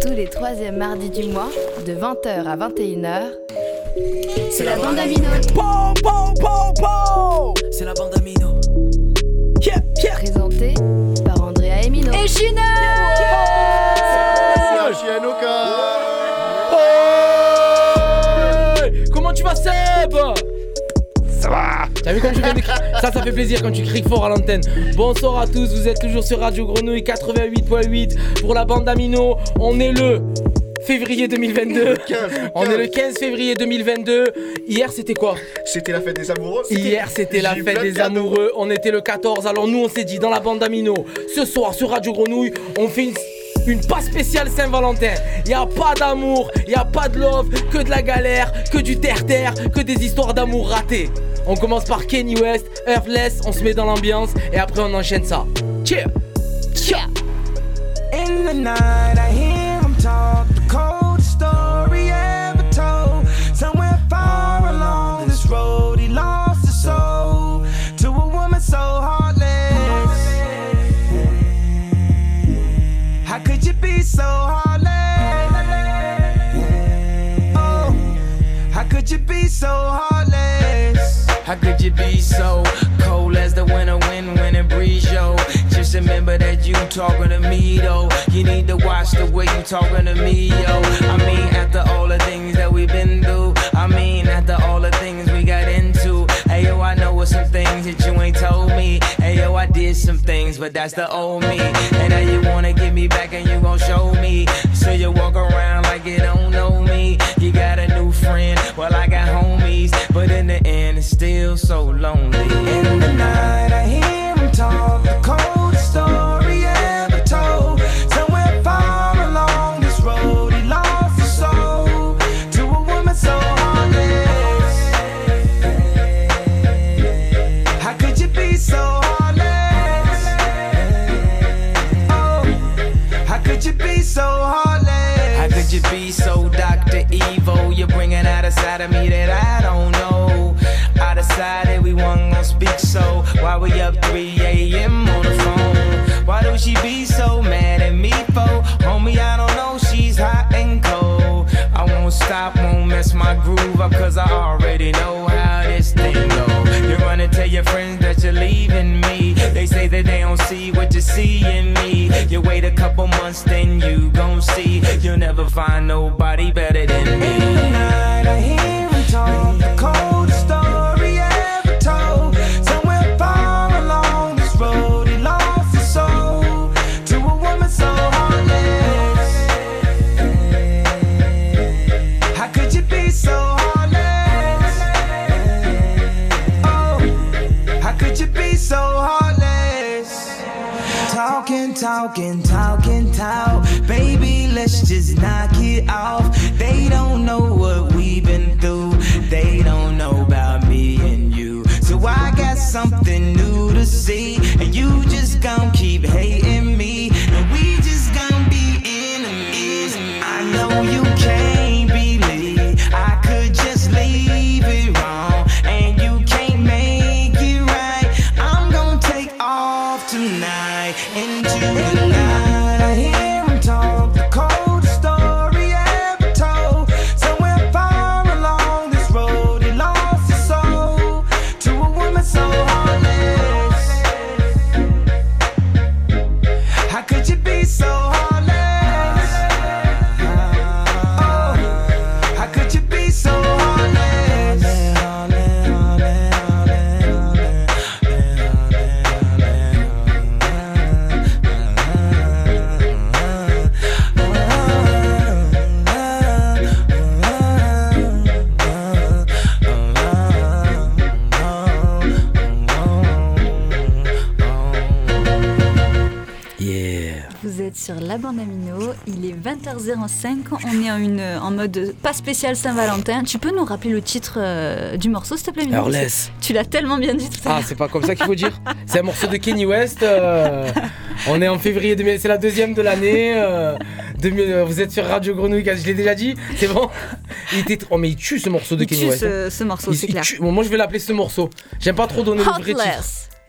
Tous les troisièmes mardis du mois, de 20h à 21h, c'est la bande Amino. C'est la bande Amino. Présentée par Andrea Emino. Et China Comment T'as vu comme je viens de crier Ça, ça fait plaisir quand tu cries fort à l'antenne. Bonsoir à tous, vous êtes toujours sur Radio Grenouille 88.8 pour la bande Amino. On est le février 2022. On est le 15 février 2022. Hier, c'était quoi? C'était la fête des amoureux. Hier, c'était la fête des amoureux. On était le 14. Alors, nous, on s'est dit dans la bande Amino, ce soir sur Radio Grenouille, on fait une. Une pas spéciale Saint-Valentin. Y a pas d'amour, y a pas de love, que de la galère, que du terre-terre, que des histoires d'amour ratées. On commence par Kenny West, Earthless, on se met dans l'ambiance et après on enchaîne ça. Cheers! In the night, I hear How could you be so cold as the winter wind when it breeze, yo? Just remember that you talking to me, though. You need to watch the way you talking to me, yo. I mean, after all the things that we've been through, I mean, after all the things we got into. Hey, yo, I know what some things that you ain't told me. Hey, yo, I did some things, but that's the old me. And now you wanna get me back and you gon' show me. 20h05, on est en, une, en mode pas spécial Saint-Valentin. Tu peux nous rappeler le titre euh, du morceau, s'il te plaît Mino Earthless. Tu l'as tellement bien dit tout à Ah, c'est pas comme ça qu'il faut dire. C'est un morceau de Kenny West. euh, on est en février 2000, c'est la deuxième de l'année. euh, 2000, euh, vous êtes sur Radio Grenouille, je l'ai déjà dit. C'est bon? Il était, oh mais il tue ce morceau de Il Kenny tue West. hein. ce, ce morceau, c'est il clair. tue- bon, moi je vais l'appeler ce morceau. J'aime pas trop donner le vrai titre.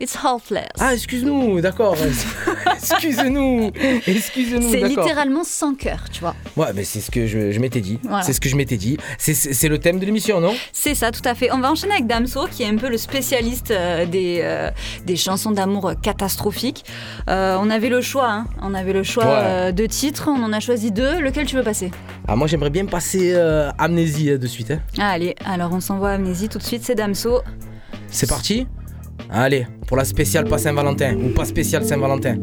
Heartless. It's Helpless. Ah, excuse-nous, d'accord. excuse-nous. Excuse-nous. c'est littéralement sans cœur, tu vois. Ouais, mais c'est ce que je, je m'étais dit. Voilà. C'est ce que je m'étais dit. C'est- le thème de l'émission, non? C'est ça, tout à fait. On va enchaîner avec Damso, qui est un peu le spécialiste euh, des, euh, des chansons d'amour catastrophiques. Euh, on avait le choix, hein. on avait le choix Ouais. de titres, on en a choisi deux. Lequel tu veux passer? Ah, moi, j'aimerais bien passer Amnésie de suite. hein. Ah, Allez, alors on s'envoie Amnésie tout de suite, c'est Damso. C'est parti? Allez, pour la spéciale pas Saint-Valentin, ou pas spéciale Saint-Valentin.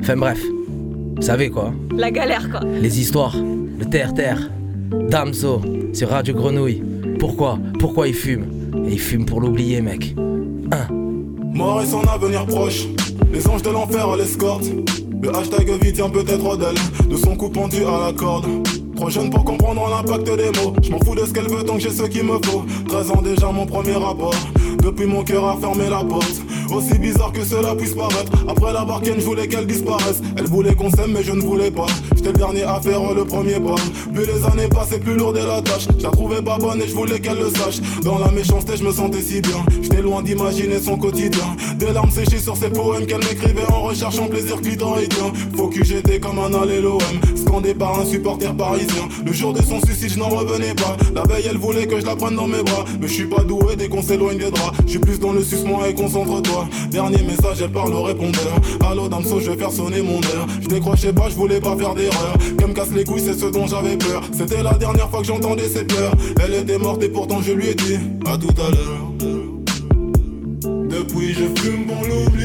Enfin bref, vous savez quoi La galère, quoi. Les histoires, le terre-terre, Damso, sur Radio Grenouille. Pourquoi Pourquoi il fume? Et il fume pour l'oublier, mec. Mort et son avenir proche, les anges de l'enfer l'escortent. Le hashtag vie tient peut-être d'elle, de son cou pendu à la corde. Trop jeune pour comprendre l'impact des mots. Je m'en fous de ce qu'elle veut tant que j'ai ce qu'il me faut. 13 ans déjà mon premier rapport. Depuis mon cœur a fermé la porte. Aussi bizarre que cela puisse paraître. Après la barquette, je voulais qu'elle disparaisse. Elle voulait qu'on s'aime, mais je ne voulais pas. J'étais le dernier à faire le premier pas. Plus les années passaient, plus lourde est la tâche. Je la trouvais pas bonne et je voulais qu'elle le sache. Dans la méchanceté, je me sentais si bien. J'étais loin d'imaginer son quotidien. Des larmes séchées sur ses poèmes qu'elle m'écrivait en recherchant plaisir clitoridien. Faut que j'étais comme un alléloème, scandé par un supporter parisien. Le jour de son suicide, je n'en revenais pas. La veille, elle voulait que je la prenne dans mes bras. Mais je suis pas doué dès qu'on s'éloigne des draps. Je suis plus dans le sucement et concentre-toi. Dernier message, elle parle au répondeur. Allô, Damso, je vais faire sonner mon heure. Je décrochais pas, je voulais pas faire d'erreur. Qu'elle me casse les couilles, c'est ce dont j'avais peur. C'était la dernière fois que j'entendais ses pleurs. Elle était morte et pourtant je lui ai dit à tout à l'heure. Depuis je fume pour l'oublier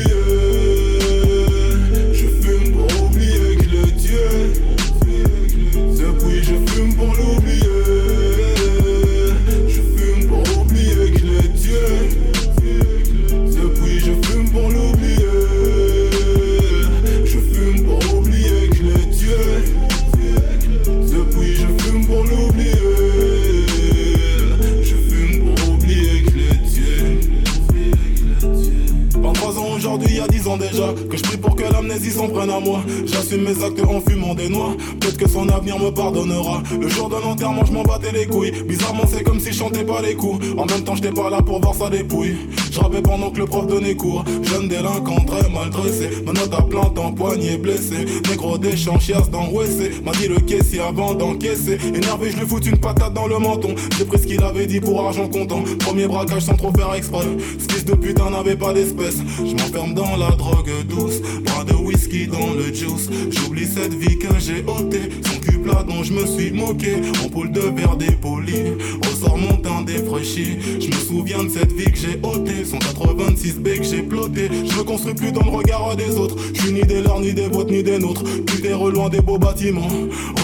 l'amnésie s'en prenne à moi. J'assume mes actes en fumant des noix. Peut-être que son avenir me pardonnera. Le jour de l'enterrement, je m'en battais les couilles. Bizarrement, c'est comme si je chantais pas les coups. En même temps, j'étais pas là pour voir sa dépouille. Je pendant que le prof donnait cours. Jeune délinquant, très mal dressé Ma note à plante en poignet blessé Négro champs, chiasse dans WC M'a dit le caissier avant d'encaisser. Énervé, je lui fous une patate dans le menton. J'ai pris ce qu'il avait dit pour argent comptant. Premier braquage sans trop faire exprès. Ce fils de putain n'avait pas d'espèce. Je m'enferme dans la drogue douce. Pas de whisky dans le juice. J'oublie cette vie que j'ai ôtée. Son cul plat dont je me suis moqué. Ampoule de verre dépoli Ressort mon teint défraîchi. Je me souviens de cette vie que j'ai ôtée. Son 86 B que j'ai ploté. Je me construis plus dans le regard des autres. Je suis ni des leurs, ni des vôtres, ni des nôtres. Plus des loin des beaux bâtiments.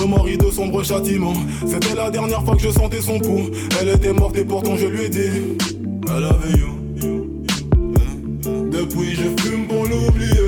Remords de sombres châtiments. C'était la dernière fois que je sentais son pouls. Elle était morte et pourtant je lui ai dit. I love you depuis je fume pour l'oublier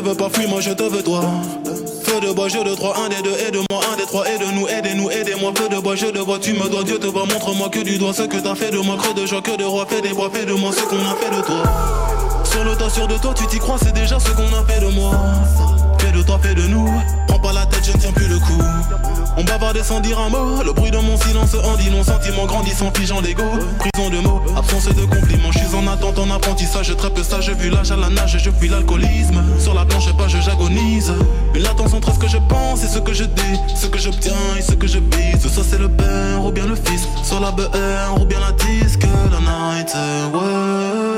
veux pas, fuis moi, je te veux toi. Feu de bois, je de trois, un des deux, aide-moi, un des trois, aide-nous, aidez-nous, aidez-moi. Feu de bois, je te vois, tu me dois, Dieu te voit, montre-moi que du doigt ce que t'as fait de moi, creux de joie, que de roi, fais des bois, fais de moi ce qu'on a fait de toi. Sur le tas, sûr de toi, tu t'y crois, c'est déjà ce qu'on a fait de moi. Fais de toi, fais de nous. Prends pas la je tiens plus le coup. On bavardait sans dire un mot. Le bruit de mon silence en dit non. Sentiment grandissant, figeant d'ego. Prison de mots, absence de compliments. Je suis en attente, en apprentissage. Très peu sage, vu l'âge à la nage. Je fuis l'alcoolisme. Sur la planche, pas, je j'agonise. Une latence entre ce que je pense et ce que je dis. Ce que j'obtiens et ce que je vise. Soit c'est le père ou bien le fils. Soit la BR ou bien la disque. La night, ouais.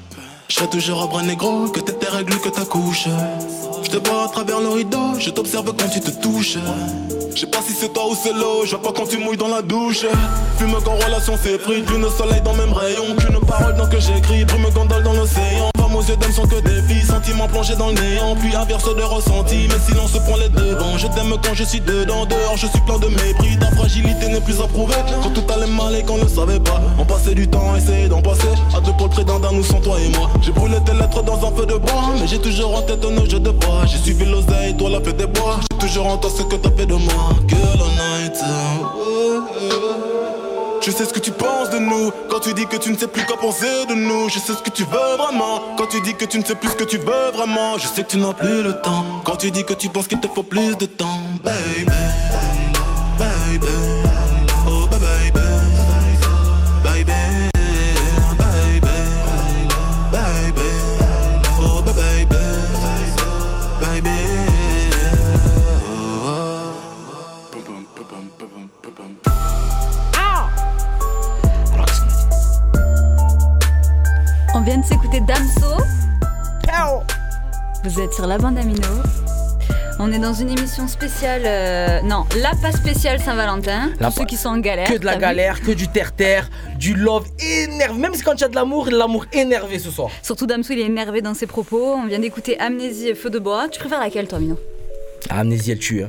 Je toujours un bras négro, que t'es tes règles, que ta couche. Je te vois à travers le rideau, je t'observe quand tu te touches. Je sais pas si c'est toi ou c'est l'eau, je vois pas quand tu mouilles dans la douche. Fume qu'en relation c'est pris, lune au soleil dans même rayon. Qu'une parole dans que j'écris, brume gondole dans l'océan. Femmes aux yeux d'âme sont que des filles, sentiments plongés dans le néant. Puis inverse de ressenti, mais silence prend les devants. Je t'aime quand je suis dedans, dehors je suis plein de mépris. Ta fragilité n'est plus approuvée. Quand tout allait mal et qu'on ne savait pas, on passait du temps à essayer d'en passer. À deux pour le d'un nous sans toi et moi. J'ai brûlé tes lettres dans un feu de bois, mais j'ai toujours en tête nos jeux de bois. J'ai suivi l'oseille, toi la fête des bois. J'ai toujours en toi ce que t'as fait de moi. Girl all night. Je sais ce que tu penses de nous. Quand tu dis que tu ne sais plus quoi penser de nous Je sais ce que tu veux vraiment. Quand tu dis que tu ne sais plus ce que tu veux vraiment Je sais que tu n'as plus le temps. Quand tu dis que tu penses qu'il te faut plus de temps Baby Baby Oh Damso. Vous êtes sur la bande Amino. On est dans une émission spéciale. euh, non, la pas spéciale Saint-Valentin. La Pour ceux qui sont en galère. Que de la t'as vu galère, que du terre-terre, du love énervé. Même si quand tu as de l'amour, l'amour énervé ce soir. Surtout Damso, il est énervé dans ses propos. On vient d'écouter Amnésie et Feu de bois. Tu préfères laquelle, toi, Mino? Ah, Amnésie, elle tue. hein.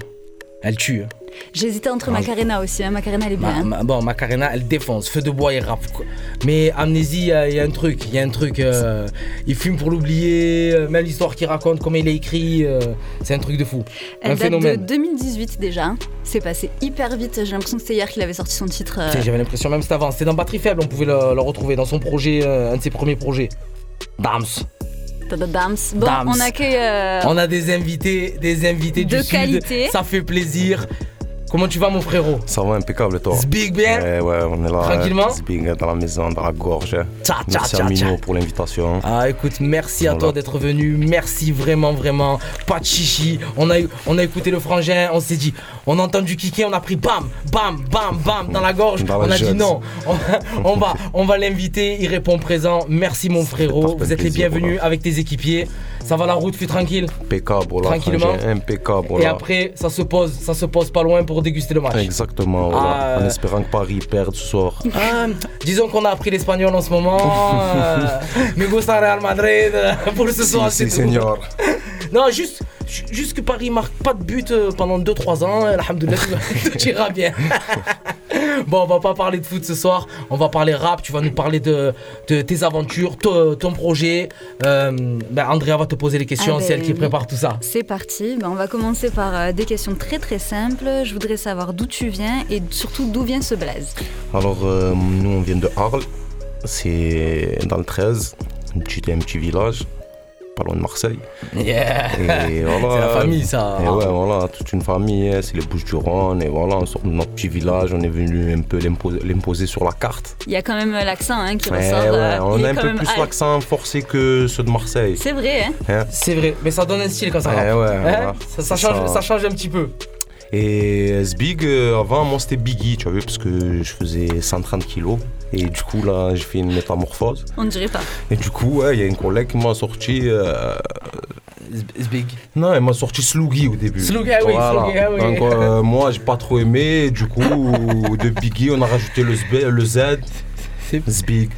Elle tue. hein. J'hésitais entre Ah. Macarena aussi. Hein. Macarena, elle est bien. Ma- hein. ma- bon, Macarena, elle défonce. Feu de bois, rappe. quoi. Mais Amnésie, il y, a- il y a un truc. Il y a un truc. euh, il fume pour l'oublier. euh, Même l'histoire qu'il raconte, comment il est écrit. euh, c'est un truc de fou. Elle un date phénomène. de 2018 déjà. hein. C'est passé hyper vite. J'ai l'impression que c'était hier qu'il avait sorti son titre. euh, J'avais l'impression, même c'était avant. C'était dans Batterie Faible, on pouvait le, le retrouver dans son projet, un de ses premiers projets. Dams. Dams. Bon, Dams. on accueille. euh, On a des invités, des invités De du Sud. qualité. Ça fait plaisir. Comment tu vas, mon frérot Ça va impeccable toi Zbig bien Eh ouais, on est là. Tranquillement Zbig dans la maison, dans la gorge. Tcha, tcha, Merci tcha, à Mino pour l'invitation. Ah écoute, merci à Voilà. toi d'être venu, merci vraiment vraiment, pas de chichi, on a, on a écouté le frangin, on s'est dit, on a entendu kicker, on a pris bam, bam, bam, bam dans la gorge, Dans la on a dit non, on, on va, on va l'inviter, il répond présent, merci mon frérot, vous êtes les bienvenus voilà. avec tes équipiers, ça va la route, fais tranquille, Impeccable, là. Tranquillement. Impeccable, et après ça se pose, ça se pose pas loin pour déguster le match. Exactement, voilà. Ah, En espérant que Paris perde ce soir. Ah, disons qu'on a appris l'espagnol en ce moment. me gusta Real Madrid pour ce soir. Si, senior. Non, juste, ju- juste que Paris marque pas de but euh, pendant 2-3 ans. Alhamdoulilah, tout ira bien. bon, on va pas parler de foot ce soir. On va parler rap. Tu vas nous parler de, de tes aventures, to- ton projet. Euh, ben, Andrea va te poser les questions. Ah ben c'est elle qui oui. prépare tout ça. C'est parti. Ben, on va commencer par euh, des questions très très simples. Je voudrais savoir d'où tu viens et surtout d'où vient ce blaze. Alors, euh, nous, on vient de Arles. C'est dans le 13. Un petit, un petit village. Pas loin de Marseille. Yeah. Et voilà. C'est la famille, ça. Et ouais, voilà, toute une famille, hein, c'est les Bouches du Rhône. Et voilà, on sort de notre petit village, on est venu un peu l'imposer l'imposer sur la carte. Il y a quand même l'accent hein, qui Ouais, ressort. ouais, euh, on a un peu même plus l'accent forcé que ceux de Marseille. C'est vrai, hein C'est vrai, mais ça donne un style quand ça Ouais, rappe. ouais, Hein voilà. ça, change, ça. ça change un petit peu. Et Sbig, euh, avant, moi c'était Biggie, tu as vu, parce que je faisais 130 kilos. Et du coup, là, j'ai fait une métamorphose. On ne dirait pas. Et du coup, ouais, il y a une collègue qui m'a sorti. euh, big. Non, elle m'a sorti Sloogie au début. Sloogie, ah oui, Sloogie, ah oui. Donc, euh, moi, j'ai pas trop aimé. Du coup, de Biggie, on a rajouté le, le Z.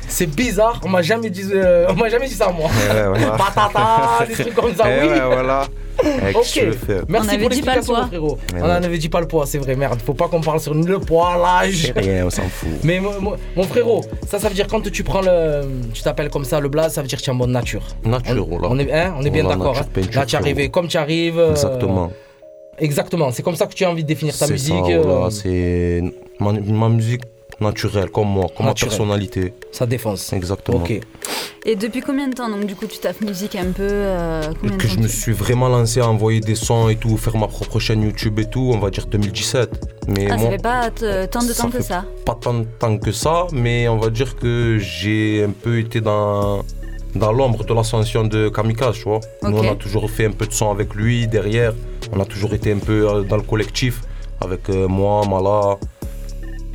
C'est- bizarre, on m'a jamais dit, euh, on m'a jamais dit ça moi. Ouais, voilà. Patata, des trucs comme ça, Eh oui. ouais, voilà. Ok, merci On avait pour dit pas le l'explication poids. mon frérot. Mais On ouais. en avait dit pas le poids, c'est vrai, merde. Faut pas qu'on parle sur le poids, l'âge. Rien, on s'en fout. Mais mo- mo- mon frérot, ça, ça veut dire quand tu prends le. Tu t'appelles comme ça le blaze, ça veut dire que tu es en bonne nature. Nature, On, est, hein, on est bien Voilà, d'accord. hein. Là, tu es arrivé frérot. comme tu arrives. euh, Exactement. Exactement, c'est comme ça que tu as envie de définir ta musique. ça, euh, c'est ma, ma musique naturelle, comme moi, comme Naturelle. ma personnalité. ça défonce. Exactement. Ok. Et depuis combien de temps, donc, du coup, tu taffes musique un peu euh, combien de que temps je me suis vraiment lancé à envoyer des sons et tout, faire ma propre chaîne YouTube et tout, on va dire 2017. Mais Ah, ça moi, fait pas t- tant de ça temps que ça. pas tant de temps que ça, mais on va dire que j'ai un peu été dans, dans l'ombre de l'ascension de Kamikaze, tu vois. Nous, on a toujours fait un peu de son avec lui derrière. On a toujours été un peu euh, dans le collectif avec euh, moi, Mala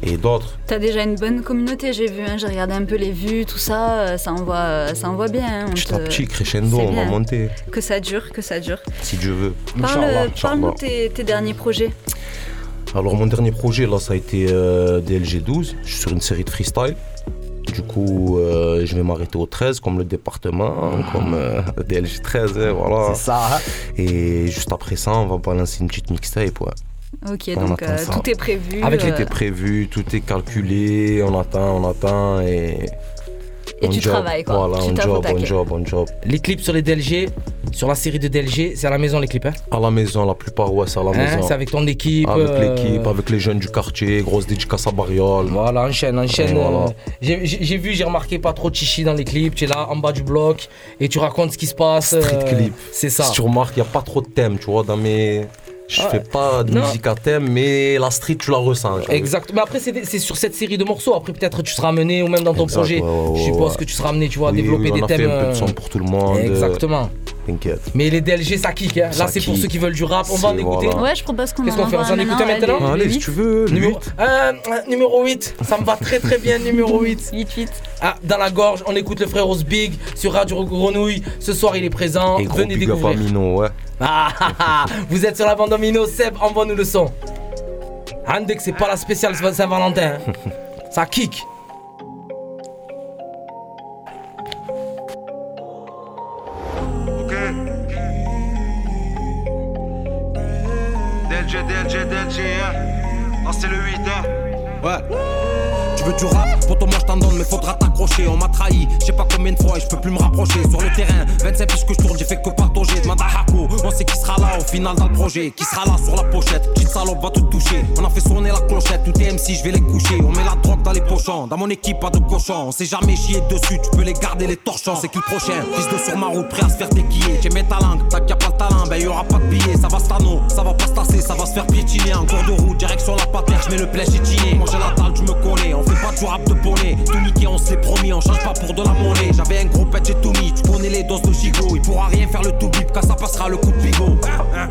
et d'autres. T'as déjà une bonne communauté, j'ai vu, hein, j'ai regardé un peu les vues, tout ça, euh, ça envoie, euh, ça envoie bien. hein, Petit à te- petit, crescendo, on va monter, Que ça dure, que ça dure. si Dieu veut. Parle- Inch'Allah, Parle-nous de tes, tes derniers projets. Alors mon dernier projet là ça a été euh, DLG12, je suis sur une série de freestyle. Du coup euh, je vais m'arrêter au 13 comme le département, comme euh, DLG13, hein, voilà. C'est ça. hein. Et juste après ça on va balancer une petite mixtape. Ouais. Ok, On donc euh, tout est prévu. Avec Tout euh, est prévu, tout est calculé, on attend, on attend et... Et on tu job. travailles, quoi. Voilà, Tu on job, on job, on job. Les clips sur les DLG, sur la série de DLG, c'est à la maison les clips. Hein? À la maison, la plupart ouais c'est à la Hein, maison. c'est avec ton équipe. Avec euh, l'équipe, avec les jeunes du quartier, grosse dédicace à Bariol. Voilà, enchaîne, enchaîne. Voilà. j'ai vu, j'ai remarqué pas trop de chichi dans les clips. Tu es là en bas du bloc et tu racontes ce qui se passe. Street euh, clip. C'est ça. Si tu remarques, il n'y a pas trop de thèmes, tu vois, dans mes... Je Ouais. fais pas de Non. musique à thème, mais la street, tu la ressens. Exact. Mais après, c'est des- sur cette série de morceaux. Après, peut-être tu seras amené, ou même dans ton Exact, projet, ouais, ouais, je suppose que tu seras amené, tu vois, à Oui, développer oui, des on a thèmes. fait un peu de euh, son pour tout le monde. euh, Exactement. T'inquiète. Mais les DLG, ça kick. Hein. Là, c'est pour ceux qui veulent du rap. On va en écouter. voilà. Ouais, je propose qu'on Qu'est-ce en qu'on fait On s'en écoute maintenant Allez, si tu veux, le Numéro, huit. euh, euh, numéro 8, ça me va très très bien, numéro 8. 8-8. Ah, dans la gorge, on écoute le frère Rose Big sur Radio Grenouille. Ce soir, il est présent. Et gros Venez découvrir. Mino, ouais. Ah, ah, ah, vous êtes sur la bande Domino, Seb, envoie-nous le son. Handek, c'est pas la spéciale Saint-Valentin. hein. Ça kick. DLG, DLG, DLG, hein. Ah, c'est le 8, hein. Ouais. Tu veux du rap, pour moi je t'en donne, mais faudra t'accrocher. On m'a trahi, je sais pas combien de fois et je peux plus me rapprocher. Sur le terrain, 25 piges que je tourne, j'ai fait que partager. Demande à Hako, on sait qui sera là au final dans le projet. Qui sera là sur la pochette, petite salope va te toucher. On a fait sonner la clochette, tout est MC, je vais les coucher. On met la drogue dans les pochons, dans mon équipe pas de cochon. On s'est jamais chié dessus, tu peux les garder les torchons. C'est qui le prochain? Fils de sur ma route, prêt à se faire déquiller. J'ai mes talents, t'as a pas de talent, ben y aura pas de billets. Ça va stano, ça va pas se tasser, ça va se faire piétiner. En cours de route, direction la patère, je mets le. Moi j'ai la dalle, tu me connais, on fait pas du rap de poney. Tout niqué, on se l'est promis, on change pas pour de la monnaie. J'avais un gros pet, j'ai tout mis, tu connais les doses de gigot. Il pourra rien faire le tout bip, quand ça passera le coup de bigot. Hein, hein.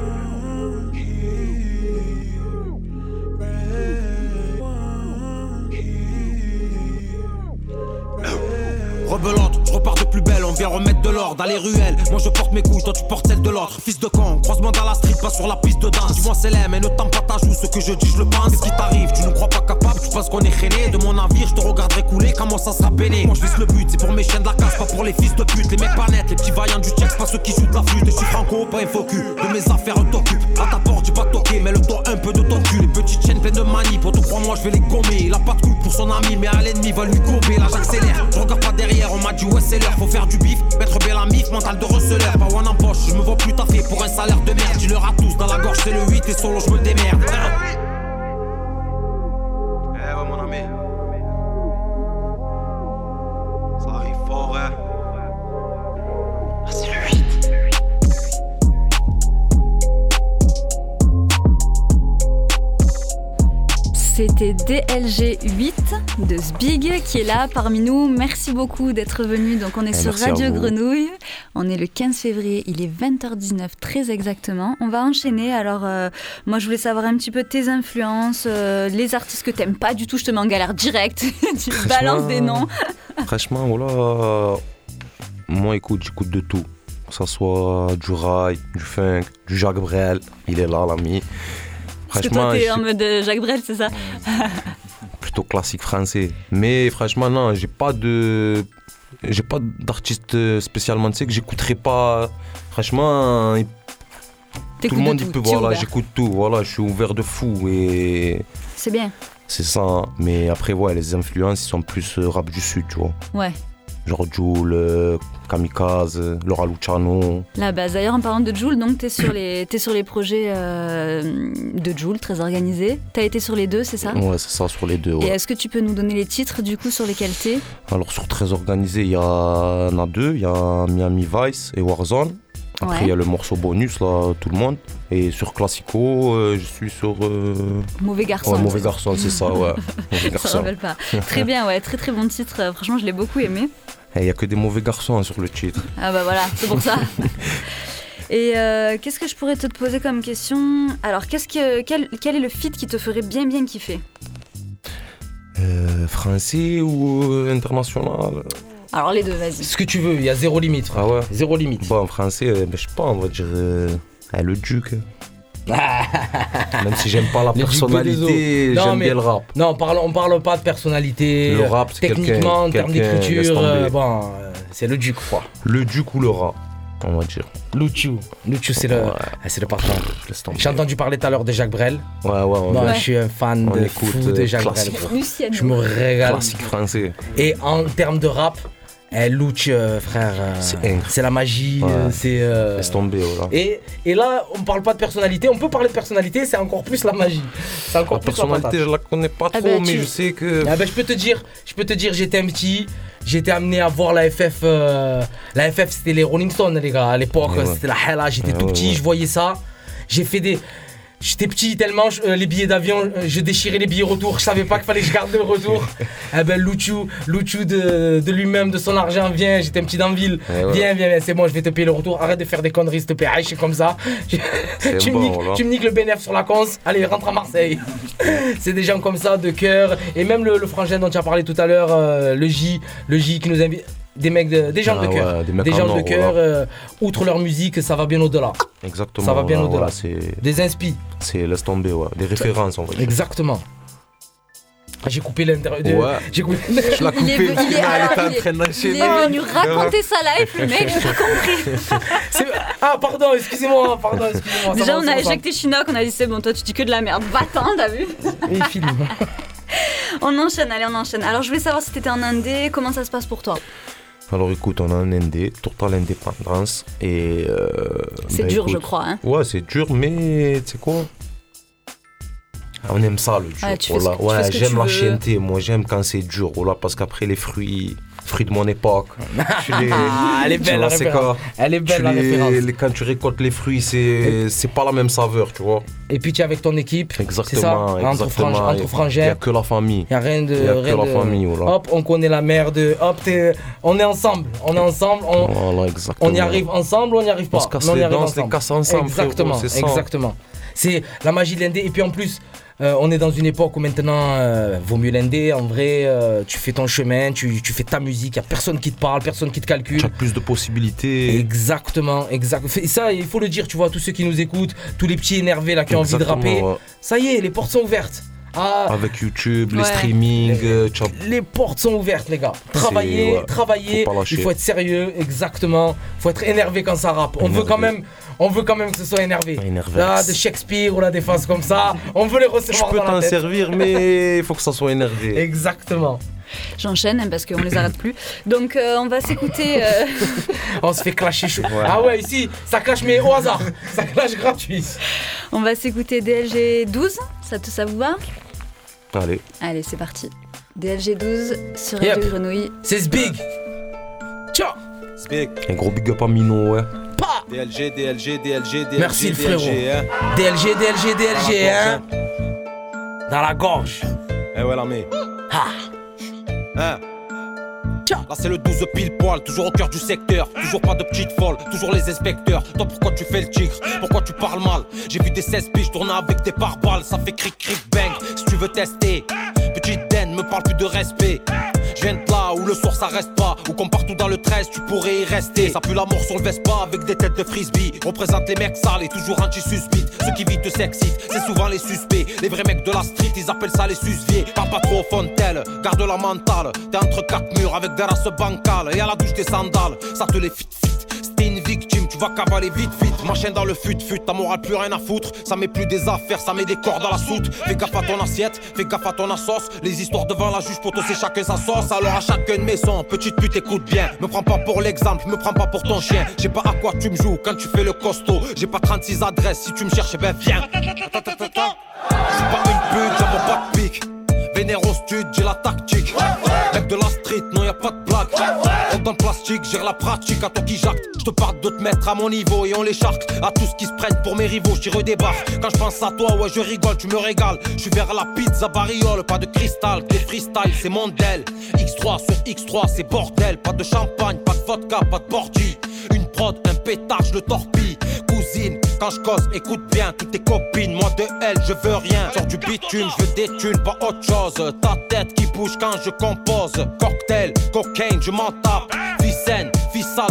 Rebelote, je repars de plus belle, on vient remettre de l'ordre dans les ruelles. Moi je porte mes couilles, toi tu portes celle de l'autre. Fils de con, croisement dans la street, pas sur la piste de danse. Dis-moi c'est mais ne tente pas ta joue, ce que je dis je le pense. Qu'est-ce qui t'arrive? Tu ne crois pas capable, tu penses qu'on est rené. De mon navire, je te regarderai couler, comment ça sera. Moi je vise le but, c'est pour mes chiens de la casse, pas pour les fils de pute. Les mecs pas nets, les petits vaillants du check, pas ceux qui jouent la flûte. Je suis franco, pas cul. De mes affaires, t'occupe. À ta porte, j'ai pas toqué, mais le toi un peu de ton cul. Les petites chaînes pleines de manie, pour te croire, moi je vais les gommer. Il a pas de pour son ami, mais à l'ennemi va lui gober. Là j'accélère, regarde pas derrière, on m'a dit ouais c'est l'heure, faut faire du bif, mettre bien la mif, mental de receleur, pas one en poche, je me vois plus taffer pour un salaire de merde, dis-leur à tous, dans la gorge c'est le 8 et solo je me démerde. C'était DLG 8 de Sbig qui est là parmi nous. Merci beaucoup d'être venu. Donc on est Eh, sur merci Radio. Grenouille. On est le 15 février, il est 20h19 très exactement. On va enchaîner. Alors euh, moi je voulais savoir un petit peu tes influences, euh, les artistes que t'aimes pas du tout. Je te mets en galère direct. tu balances des noms. Franchement, voilà. Moi, écoute, j'écoute de tout. Que ce soit du rail, du funk, du Jacques Brel. Il est là, l'ami. Parce que Franchement, toi t'es je en mode euh, Jacques Brel, c'est ça plutôt classique français. Mais franchement, non, j'ai pas de. J'ai pas d'artiste euh, spécialement, tu sais, que j'écouterai pas. Franchement, tout le de monde, il peut, voilà, j'écoute tout, voilà, je suis ouvert de fou et C'est bien. c'est ça. Mais après, ouais, les influences, ils sont plus euh, rap du sud, tu vois. Ouais. Genre Joule, euh, Kamikaze, Laura Luciano. La base. D'ailleurs, en parlant de Joule, donc t'es sur les t'es sur les projets euh, de Joule, très organisés. T'as été sur les deux, c'est ça? Ouais, c'est ça, sur les deux. Et est-ce que tu peux nous donner les titres du coup sur lesquels t'es? Alors, sur très organisé, il y, en a deux. Il y a Miami Vice et Warzone. Après, il Ouais. y a le morceau bonus, là, tout le monde. Et sur Classico, euh, je suis sur. euh, Mauvais garçon. Ouais, mauvais garçon, c'est ça, ouais. Mauvais Ça garçon. rappelle pas. Très bien, ouais, très très bon titre. Franchement, je l'ai beaucoup aimé. Il n'y a que des mauvais garçons hein, sur le titre. Ah bah voilà, c'est pour ça. Et euh, qu'est-ce que je pourrais te poser comme question? Alors, qu'est-ce que quel, quel est le feat qui te ferait bien bien kiffer? Euh, français ou euh, international? Alors les deux, vas-y. Ce que tu veux, il y a zéro limite. frère. Ah ouais Zéro limite. Bon, en français, euh, ben, je sais pas, on va dire. euh, ah, le Duc. Même si j'aime pas la personnalité, j'aime bien le rap. Non, on parle, on parle pas de personnalité. Le rap, c'est Techniquement, en termes d'écriture, euh, bon, euh, c'est le duc, quoi. Le Duc ou le rat, on va dire. Luchu. Luchu, c'est le, Ouais. ah, c'est le patron. J'ai entendu parler tout à l'heure de Jacques Brel. Ouais, ouais, Ouais. je suis un fan On de écoute, fou de euh, Jacques Brel. classique. Je me régale. Classique français. Et en termes de rap, eh, Luch, euh, frère, euh, C'est la magie. Ouais. euh, C'est. euh, Laisse tomber, voilà. et, et là, on parle pas de personnalité. On peut parler de personnalité, c'est encore plus la magie. C'est encore La plus la personnalité, je la connais pas Ah trop, ben, mais tu- je sais que. Ah ben, je peux te dire, je peux te dire, j'étais un petit, j'étais amené à voir la FF. euh, la FF, c'était les Rolling Stones, les gars. À l'époque, Ouais, c'était la Hella. J'étais Ouais, tout ouais, petit, ouais. je voyais ça. J'ai fait des. J'étais petit tellement, je- euh, les billets d'avion, euh, je déchirais les billets retour, je savais pas qu'il fallait que je garde le retour. eh ben Luchu, Luchu de, de lui-même, de son argent, viens, j'étais un petit d'Anville. Eh ouais. Viens, viens, viens, c'est bon, je vais te payer le retour. Arrête de faire des conneries, s'il te plaît. Aïe, c'est comme ça. Tu, bon, me niques, voilà. tu me niques le bénéfice sur la cons. Allez, rentre à Marseille. c'est des gens comme ça, de cœur. Et même le, le frangin dont tu as parlé tout à l'heure, euh, le J, le J qui nous invite. Des mecs, de- des gens Ah de cœur. ouais, des mecs des en gens de cœur. voilà. euh, outre leur musique, ça va bien au-delà. Exactement. Ça va bien au-delà. Des inspi. c'est laisse tomber, ouais. Des références, va dire. Exactement. J'ai coupé l'intérieur. de- Ouais. J'ai coupé. Je l'ai Il est coupé, il est- en venu raconter sa life, le mec, j'ai pas compris. Ah, pardon, excusez-moi. Pardon, excusez-moi. ça Déjà, on a éjecté Chinook, on a dit c'est bon, toi tu dis que de la merde. Va-t'en, t'as vu Et filme. On enchaîne, allez, on enchaîne. Alors, je voulais savoir si t'étais en Indé, comment ça se passe pour toi? Alors écoute, on a un ND, total indépendance. Et. euh, C'est bah, dur, je crois. Hein. Ouais, c'est dur, mais tu sais quoi On aime ça le dur. Tu fais ouais, j'aime la chienneté, moi j'aime quand c'est dur, voilà, parce qu'après les fruits, fruits de mon époque, les- Ah, elle est belle, la référence. Elle est belle, la les- référence. les- quand tu récoltes les fruits, c'est c'est pas la même saveur, tu vois. Et puis tu es avec ton équipe. Exactement, ça Entre, exactement. frangins- entre Il y a que la famille. Il n'y a rien de. Il y a que rien la de- famille, voilà. Hop, on connaît la merde. Hop, on est ensemble. On est ensemble. On, Voilà, exactement. on y arrive ensemble on n'y arrive pas On se casse Non, les dents, on se les casse ensemble, Exactement, frérot, ça. C'est la magie de l'indé. Et puis en plus, euh, on est dans une époque où maintenant, euh, vaut mieux l'indé. En vrai, euh, tu fais ton chemin, tu, tu fais ta musique. Il n'y a personne qui te parle, personne qui te calcule. Tu as plus de possibilités. Exactement, exact. Et ça, il faut le dire, tu vois, tous ceux qui nous écoutent, tous les petits énervés là qui ont envie de rapper, ouais. ça y est, les portes sont ouvertes. Ah, Avec YouTube, les Ouais. streamings, euh, tu as- les portes sont ouvertes, les gars. Travaillez, ouais, travaillez. faut. Il faut être sérieux, exactement. Il faut être énervé quand ça rappe. On veut quand même, on veut quand même que ce soit énervé. Énervé. Là, de Shakespeare ou des phases comme ça, on veut les recevoir peux dans la t'en servir, mais il faut que ça soit énervé. Exactement. J'enchaîne hein, parce qu'on les arrête plus. Donc, euh, on va s'écouter. euh, On se fait clasher chaud. Ah ouais, ici, ça clash mais au hasard. Ça clash gratuit. on va s'écouter DLG 12. Ça, te, ça vous va Allez, Allez, c'est parti. DLG 12 sur Yep. Radio Grenouille. C'est big. Ciao. Speak. un gros big up à Mino, ouais. Pa. DLG, DLG, DLG, DLG. Merci, le DLG, frérot. hein. DLG, DLG, DLG, hein. Dans la gorge. Eh ouais, l'armée. Ha. Hein. Là c'est le 12 pile poil, toujours au cœur du secteur. Toujours pas de petite folle, toujours les inspecteurs. Toi pourquoi tu fais le tigre Pourquoi tu parles mal J'ai vu des 16 piges tourner avec des pare-balles Ça fait cric cric bang Si tu veux tester Petite den, me parle plus de respect je viens de là où le soir ça reste pas. Où comme partout dans le 13 tu pourrais y rester. Ça pue la mort sur le Vespa avec des têtes de frisbee. Représente les mecs sales et toujours anti-suspect Ceux qui vivent te s'excitent, c'est souvent les suspects. Les vrais mecs de la street ils appellent ça les susviers. Parle pas trop au garde la mentale. T'es entre quatre murs avec des races bancales. Et à la douche des sandales, ça te les fit vas cavaler vite, vite. Ma chaîne dans le fut, fut, ta morale plus rien à foutre. Ça met plus des affaires, ça met des cordes dans la soute. Fais gaffe à ton assiette, fais gaffe à ton sauce. Les histoires devant la juge, pour c'est chacun sa sauce. Alors à chacun de mes petite pute, écoute bien. Me prends pas pour l'exemple, me prends pas pour ton chien. J'ai pas à quoi tu me joues quand tu fais le costaud. J'ai pas 36 adresses, si tu me cherches, ben viens. Je suis pas une pute, j'en pas de pique. Vénère au stud, j'ai la tactique. Mec de la street, non y a pas de blague. Plastique, gère la pratique. À toi qui jacte, je te parle de te mettre à mon niveau et on les charque. À tous qui se prennent pour mes rivaux, j'y redébarque. Quand je pense à toi, ouais, je rigole, tu me régales. Je suis vers la pizza bariole, pas de cristal. Que freestyle, c'est mondial. X3 sur X3, c'est bordel. Pas de champagne, pas de vodka, pas de porgy. Une prod, un pétard, je le torpille. Cousine, quand je cause, écoute bien, toutes tes copines, moi de elle, je veux rien. Sur du bitume, je veux des thunes, pas autre chose. Ta tête qui bouge quand je compose. Cocktail, cocaine, je m'en tape.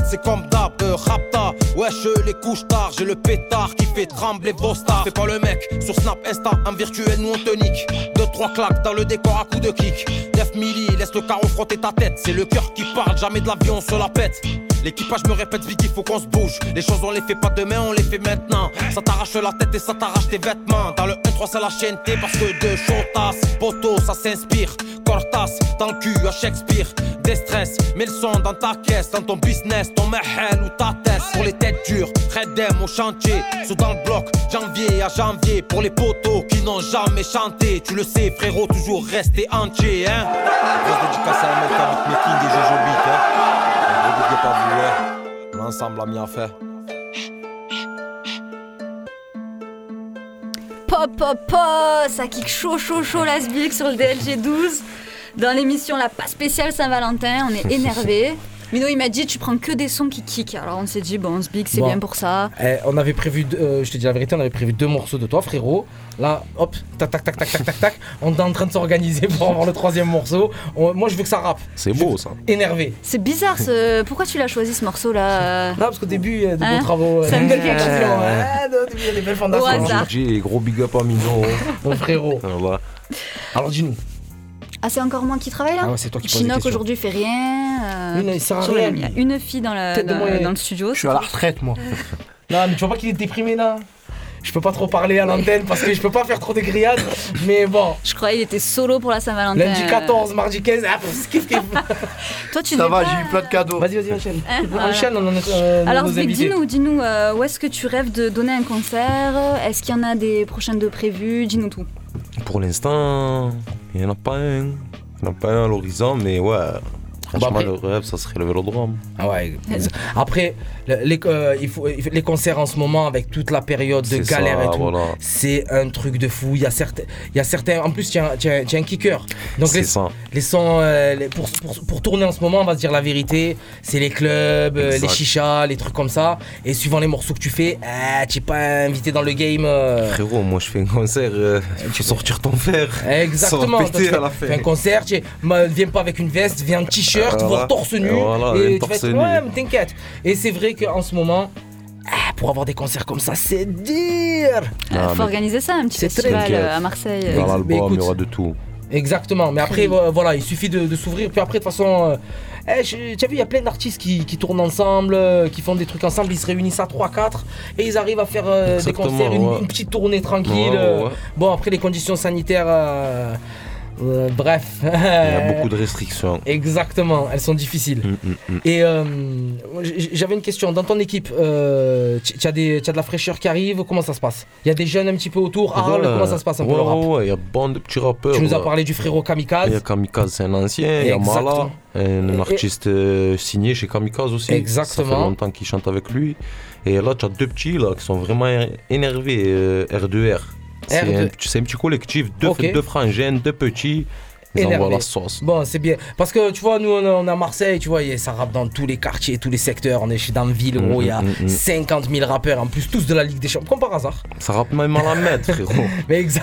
C'est comme d'hab. Euh, rapta, wesh, les couches tard. J'ai le pétard qui fait trembler vos stars. Fais pas le mec, sur Snap, Insta, en virtuel, nous on te nique. Deux, trois claques dans le décor à coups de kick. Def milli, laisse le carreau frotter ta tête. C'est le cœur qui parle, jamais de l'avion se la pète. L'équipage me répète vite qu'il faut qu'on se bouge. Les choses on les fait pas demain, on les fait maintenant. Ça t'arrache la tête et ça t'arrache tes vêtements. Dans le 1-3 c'est la chaîne T parce que de chotas, poteau ça s'inspire. Cortas dans le cul à Shakespeare. Des stress, mets le son dans ta caisse, dans ton business, ton mahel ou ta tête. Pour les têtes dures, Redem au chantier. Sous dans le bloc, janvier à janvier. Pour les poteaux qui n'ont jamais chanté. Tu le sais frérot, toujours rester entier hein. Grosse dédicace à mec avec et hein. Ouais. L'ensemble a à faire. Pop, pop, pop Ça kick chaud, chaud, chaud la Sbik sur le DLG 12. Dans l'émission La Pas Spéciale Saint-Valentin, on est énervé. Mino, il m'a dit tu prends que des sons qui kick. Alors on s'est dit, bon, Sbik, c'est Bon. bien pour ça. Eh, on avait prévu, deux- euh, je te dis la vérité, on avait prévu deux morceaux de toi, frérot. Là, hop, tac, tac, tac, tac, tac, tac, tac. On est en train de s'organiser pour avoir le troisième morceau. On- moi, je veux que ça rappe. C'est beau ça. Énervé. C'est bizarre, ce... pourquoi tu l'as choisi ce morceau-là Non, parce qu'au début, il y a de Hein beaux travaux. Ça euh, me hein, au il y a des belles Au fondations. hasard. J'ai gros big up à Mino. Mon frérot. Alors, dis-nous. Ah, c'est encore moi qui travaille là Ah ouais, c'est toi qui Chinook aujourd'hui fait rien. euh, non, il sert à rien, Il y a une fille dans, la- Tête de dans, moyen. dans le studio. Je suis à la retraite, moi. Non, mais tu vois pas qu'il est déprimé là Je peux pas trop parler à l'antenne parce que je peux pas faire trop de grillades. Mais bon, Je croyais qu'il était solo pour la Saint-Valentin. lundi 14, mardi 15, ah, kiff, kiff. Toi, tu Ça va, pas- j'ai eu plein de cadeaux. Vas-y, vas-y, enchaîne. Hein, voilà. Enchaîne, on en est euh, Alors, nos Zbik, invités. dis-nous, dis-nous, euh, où est-ce que tu rêves de donner un concert? Est-ce qu'il y en a des prochaines de prévues? Dis-nous tout. Pour l'instant, il n'y en a pas un. Il n'y en a pas un à l'horizon, mais ouais. Franchement, après- le rêve, ça serait le vélodrome. Ah ouais. Après, les, euh, il faut, les concerts en ce moment, avec toute la période de ça, galère et tout, voilà. c'est un truc de fou. Il y a certains, il y a certains en plus, tu as, un kicker. Donc les, ça. les sons, euh, les- pour, pour, pour tourner en ce moment, on va se dire la vérité, c'est les clubs, euh, les chichas, les trucs comme ça. Et suivant les morceaux que tu fais, ah, tu n'es pas invité dans le game. Frérot, moi je fais un concert, tu sortir ton fer. Exactement. Péter fais, à la fais fin. un concert, tu viens pas avec une veste, viens en t-shirt, Voilà. voire torse nu. Voilà, et tu torse vas être- nu. Ouais, mais t'inquiète. Et c'est vrai qu'en ce moment, ah, pour avoir des concerts comme ça, c'est dur. Il Non, faut mais- organiser ça, un petit C'est festival euh, à Marseille. Mais Dans l'album, écoute, il y aura de tout. Exactement. Mais après, voilà, il suffit de, de s'ouvrir. Puis après, de toute façon, euh, eh, tu as vu, il y a plein d'artistes qui, qui tournent ensemble, euh, qui font des trucs ensemble. Ils se réunissent à 3-4 et ils arrivent à faire euh, des concerts, une, ouais. une petite tournée tranquille. Ouais, ouais. Bon, après, les conditions sanitaires, euh, bref. Il y a beaucoup de restrictions. Exactement, elles sont difficiles. Mm, mm, mm. Et euh, j'avais une question. Dans ton équipe, euh, tu as, as de la fraîcheur qui arrive Comment ça se passe? Il y a des jeunes un petit peu autour Ouais, comment ça se passe un peu le rap? Ouais, il y a bon de petits rappeurs. Tu nous as parlé du frérot Il y Kamikaze. a Kamikaze, c'est un ancien. Il y a. Mala, un, Et- artiste signé chez Kamikaze aussi. Exactement. Ça fait longtemps qu'il chante avec lui. Et là, tu as deux petits là, qui sont vraiment énervés. euh, R2R. C'est R2. un, petit- c'est un petit collectif, deux, Ok. deux frangins, deux petits. La sauce. Bon, c'est bien. Parce que tu vois, nous, on est- à Marseille, tu vois, ça rappe dans tous les quartiers, tous les secteurs. On est chez dans la ville, gros, il y a Mm, mm, mm. 50 000 rappeurs, en plus, tous de la Ligue des Champions, comme par hasard. Ça rappe même à la mettre, frérot. Mais exa-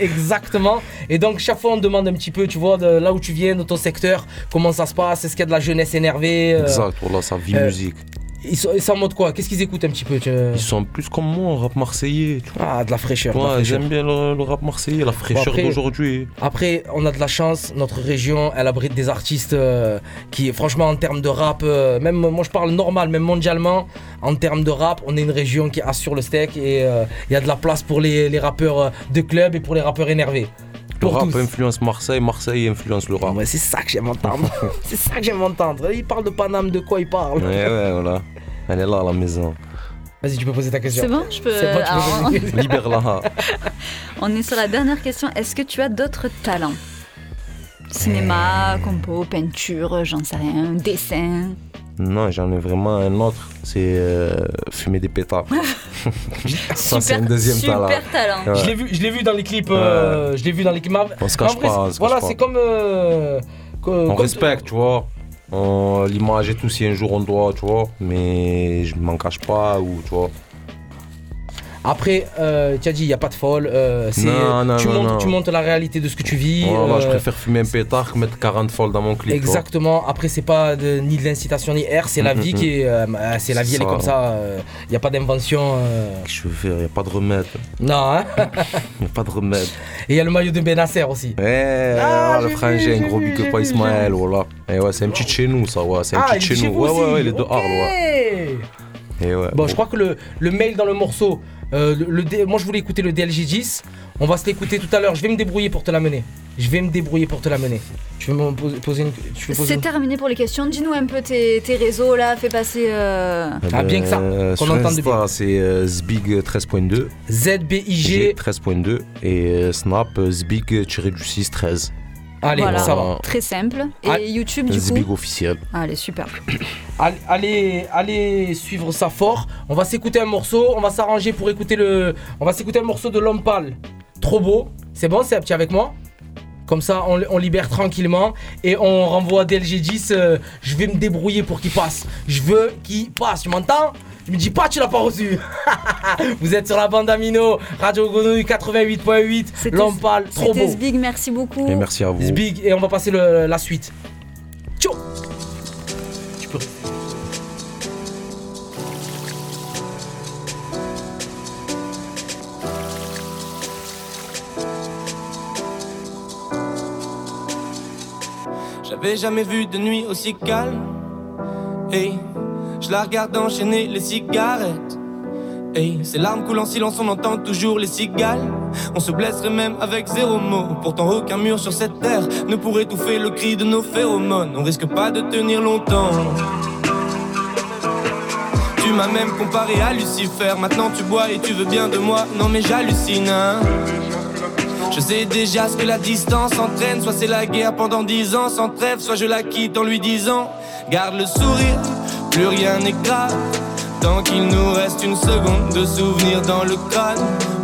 exactement. Et donc, chaque fois, on demande un petit peu, tu vois, de là où tu viens, de ton secteur, comment ça se passe, est-ce qu'il y a de la jeunesse énervée euh, Exact, voilà, ça vit euh, musique. Ils sont, ils sont en mode quoi? Qu'est-ce qu'ils écoutent un petit peu tu- Ils sont plus comme moi, rap marseillais. Tu vois. Ah, de la fraîcheur. Ouais, j'aime bien le, le rap marseillais, la fraîcheur d'aujourd'hui. Après, on a de la chance, notre région, elle abrite des artistes euh, qui, franchement, en termes de rap, euh, même moi je parle normal, même mondialement, en termes de rap, on est une région qui assure le steak et euh, il y a de la place pour les, les rappeurs de club et pour les rappeurs énervés. Le Pour rap tous. influence Marseille, Marseille influence le rap. Ouais, c'est ça que j'aime entendre. c'est ça que j'aime entendre. Il parle de Paname, de quoi il parle? Ouais, ouais, voilà. Elle est là à la maison. Vas-y, tu peux poser ta question. C'est bon, je peux. C'est bon, peux alors, ta question. Libère-la. on est sur la dernière question. Est-ce que tu as d'autres talents? Cinéma, Euh. compo, peinture, j'en sais rien, dessin? Non, j'en ai vraiment un autre. C'est euh, fumer des pétards. Ça, c'est un deuxième super talent. talent. Ouais. Je l'ai vu, je l'ai vu dans les clips. euh, Je l'ai vu dans les clips. Mais On se cache vrai, pas, se Voilà, pas. c'est comme. euh, On comme- respecte, tu vois. On- L'image et tout, si un jour on doit, tu vois. Mais je m'en cache pas ou, tu vois. Après, euh, tu as dit, il n'y a pas de folle. euh, c'est- Non, non, tu, non, montres, non. tu la réalité de ce que tu vis. Voilà, je euh, préfère fumer un pétard que mettre 40 folles dans mon clip. Exactement. Après, c'est pas de- ni de l'incitation ni R, c'est la Mm, vie mm, qui est. euh, euh, c'est la vie, elle est comme ça. Il n'y a pas d'invention. Qu'est-ce que je veux faire Il n'y a pas de remède. Non, hein. Il n'y a pas de remède. Et il y a le maillot de Benasser aussi. Ouais, Ah, le j'ai frangin, vu, gros big up à Ismaël, voilà. Et ouais, c'est un petit de chez nous, ça, ouais. C'est un Ah, petit il de est chez nous. Ouais, ouais, ouais, il est de Ok. Arles, ouais. Et ouais. Bon, je crois que le, le mail dans le morceau, euh, le, moi je voulais écouter le DLG 10. On va se l'écouter tout à l'heure. Je vais me débrouiller pour te l'amener. Je vais me débrouiller pour te l'amener. Tu veux me poser, une. Tu C'est une- terminé pour les questions. Dis-nous un peu tes, tes réseaux là, fais passer. euh, Ah, bien que ça, Euh, qu'on entende bien. c'est euh, Zbig 13.2. ZBIG. G 13.2. Et euh, Snap, euh, Zbig-du-6 13. Allez, voilà, ça va. très simple. Et YouTube du coup. officiel. Allez, super. Allez, allez, allez suivre ça fort. On va s'écouter un morceau. On va s'arranger pour écouter le. On va s'écouter un morceau de l'homme pâle. Trop beau. C'est bon, c'est un petit avec moi? Comme ça, on, on libère tranquillement et on renvoie à DLG10. euh, je vais me débrouiller pour qu'il passe. Je veux qu'il passe. Tu m'entends? Tu me dis pas, tu l'as pas reçu. Vous êtes sur la bande Amino, Radio Grenouille 88.8. C'était- L'homme trop C'était beau. Zbig, merci beaucoup. Et merci à vous. C'est big et on va passer le- la suite. Ciao Tu peux J'avais jamais vu de nuit aussi calme. Hey, je la regarde enchaîner les cigarettes. Hey, ces larmes coulent en silence, on entend toujours les cigales. On se blesserait même avec zéro mot. Pourtant, aucun mur sur cette terre ne pourrait étouffer le cri de nos phéromones. On risque pas de tenir longtemps. Tu m'as même comparé à Lucifer. Maintenant, tu bois et tu veux bien de moi. Non, mais j'hallucine, hein. Je sais déjà ce que la distance entraîne. Soit c'est la guerre pendant dix ans sans trêve, soit je la quitte en lui disant Garde le sourire, plus rien n'est grave. Tant qu'il nous reste une seconde de souvenir dans le crâne,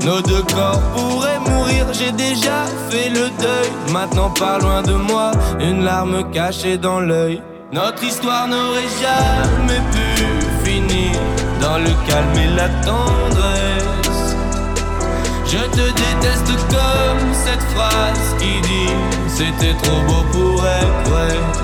nos deux corps pourraient mourir. J'ai déjà fait le deuil. Maintenant, pas loin de moi, une larme cachée dans l'œil. Notre histoire n'aurait jamais pu finir dans le calme et la tendresse. Je te déteste comme cette phrase qui dit C'était trop beau pour être vrai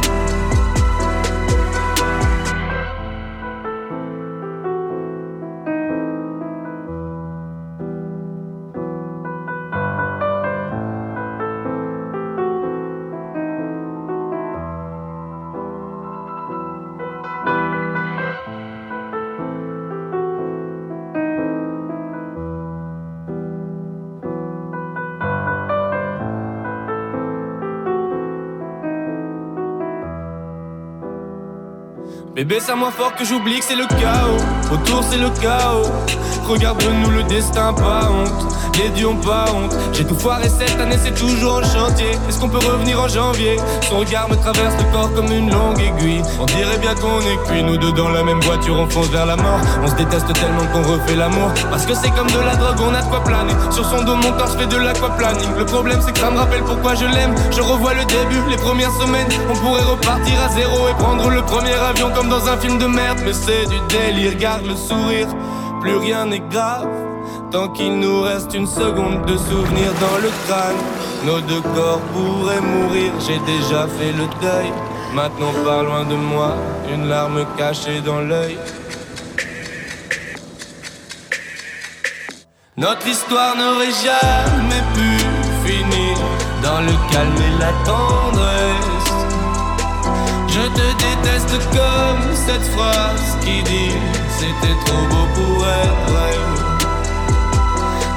Bébé, c'est moins fort que j'oublie que c'est le chaos. Autour, c'est le chaos. Regarde-nous le destin, pas honte. Les ont pas honte. J'ai tout foiré cette année, c'est toujours en chantier. Est-ce qu'on peut revenir en janvier? Son regard me traverse le corps comme une longue aiguille. On dirait bien qu'on est cuit, nous deux dans la même voiture, on fonce vers la mort. On se déteste tellement qu'on refait l'amour. Parce que c'est comme de la drogue, on a de quoi planer. Sur son dos, mon corps, je fais de l'aquaplaning. Le problème, c'est que ça me rappelle pourquoi je l'aime. Je revois le début, les premières semaines. On pourrait repartir à zéro et prendre le premier avion comme dans un film de merde, mais c'est du délire. Garde le sourire, plus rien n'est grave. Tant qu'il nous reste une seconde de souvenir dans le crâne, nos deux corps pourraient mourir. J'ai déjà fait le deuil. Maintenant, pas loin de moi, une larme cachée dans l'œil. Notre histoire n'aurait jamais pu finir dans le calme et la tendresse. Je te déteste comme cette phrase qui dit c'était trop beau pour être vrai.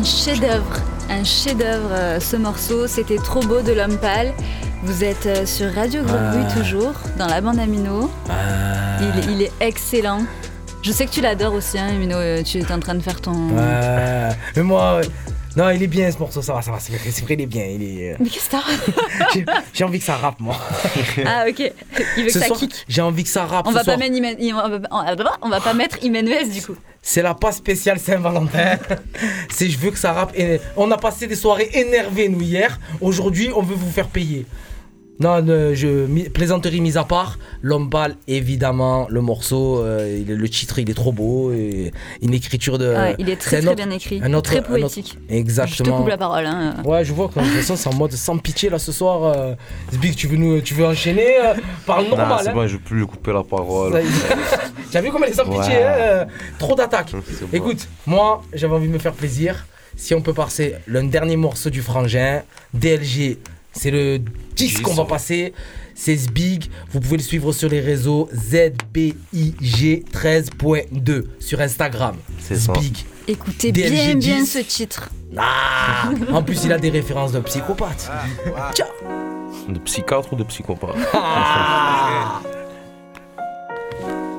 Un chef-d'œuvre, un chef-d'œuvre euh, ce morceau, c'était trop beau de l'homme pâle. Vous êtes euh, sur Radio Grenouille Ah. toujours, dans la bande Amino. Ah. Il, il est excellent. Je sais que tu l'adores aussi, hein, Amino. euh, Tu es en train de faire ton. Ouais. Mais moi. Non, il est bien ce morceau, ça va, ça va, c'est vrai, vrai, il est bien. Il est... euh, Mais qu'est-ce que t'as J'ai- J'ai envie que ça rappe, moi. Ah, ok. Il veut que Ce ça soir, kick. j'ai envie que ça rappe. On ce va, pas soir. mettre Imen- on, va, on va pas mettre Imenuez du coup. C'est la passe spéciale Saint-Valentin. C'est je veux que ça rappe. On a passé des soirées énervées, nous, hier. Aujourd'hui, on veut vous faire payer. Non, ne- je, plaisanterie mise à part, l'homme pâle, évidemment, le morceau, euh, il est- le titre, il est trop beau, et une écriture de. Ouais, il est très très autre- bien écrit, un autre- très un autre- poétique. Je te exactement. coupe la parole. Hein. Ouais, je vois que de toute façon, c'est en mode sans pitié là ce soir. Euh, Zbig, tu veux, nous, tu veux enchaîner euh, Parle Non, normal. c'est hein. bon, je veux plus lui couper la parole. T'as vu comment elle est sans Ouais. pitié hein, euh, Trop d'attaques. Bon. Écoute, moi, j'avais envie de me faire plaisir. Si on peut passer le dernier morceau du frangin, DLG, c'est le disque qu'on va passer. C'est Zbig. Vous pouvez le suivre sur les réseaux ZBIG13.2 sur Instagram. C'est ça. Zbig. Écoutez DLG bien bien 10. ce titre. Ah En plus, il a des références de psychopathe. Tiens. De psychiatre ou de psychopathe Ah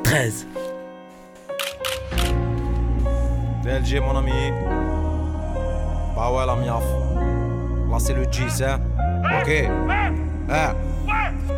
13. DLG mon ami. Bah ouais la miaf. Là c'est le G, c'est. Ok. Hein.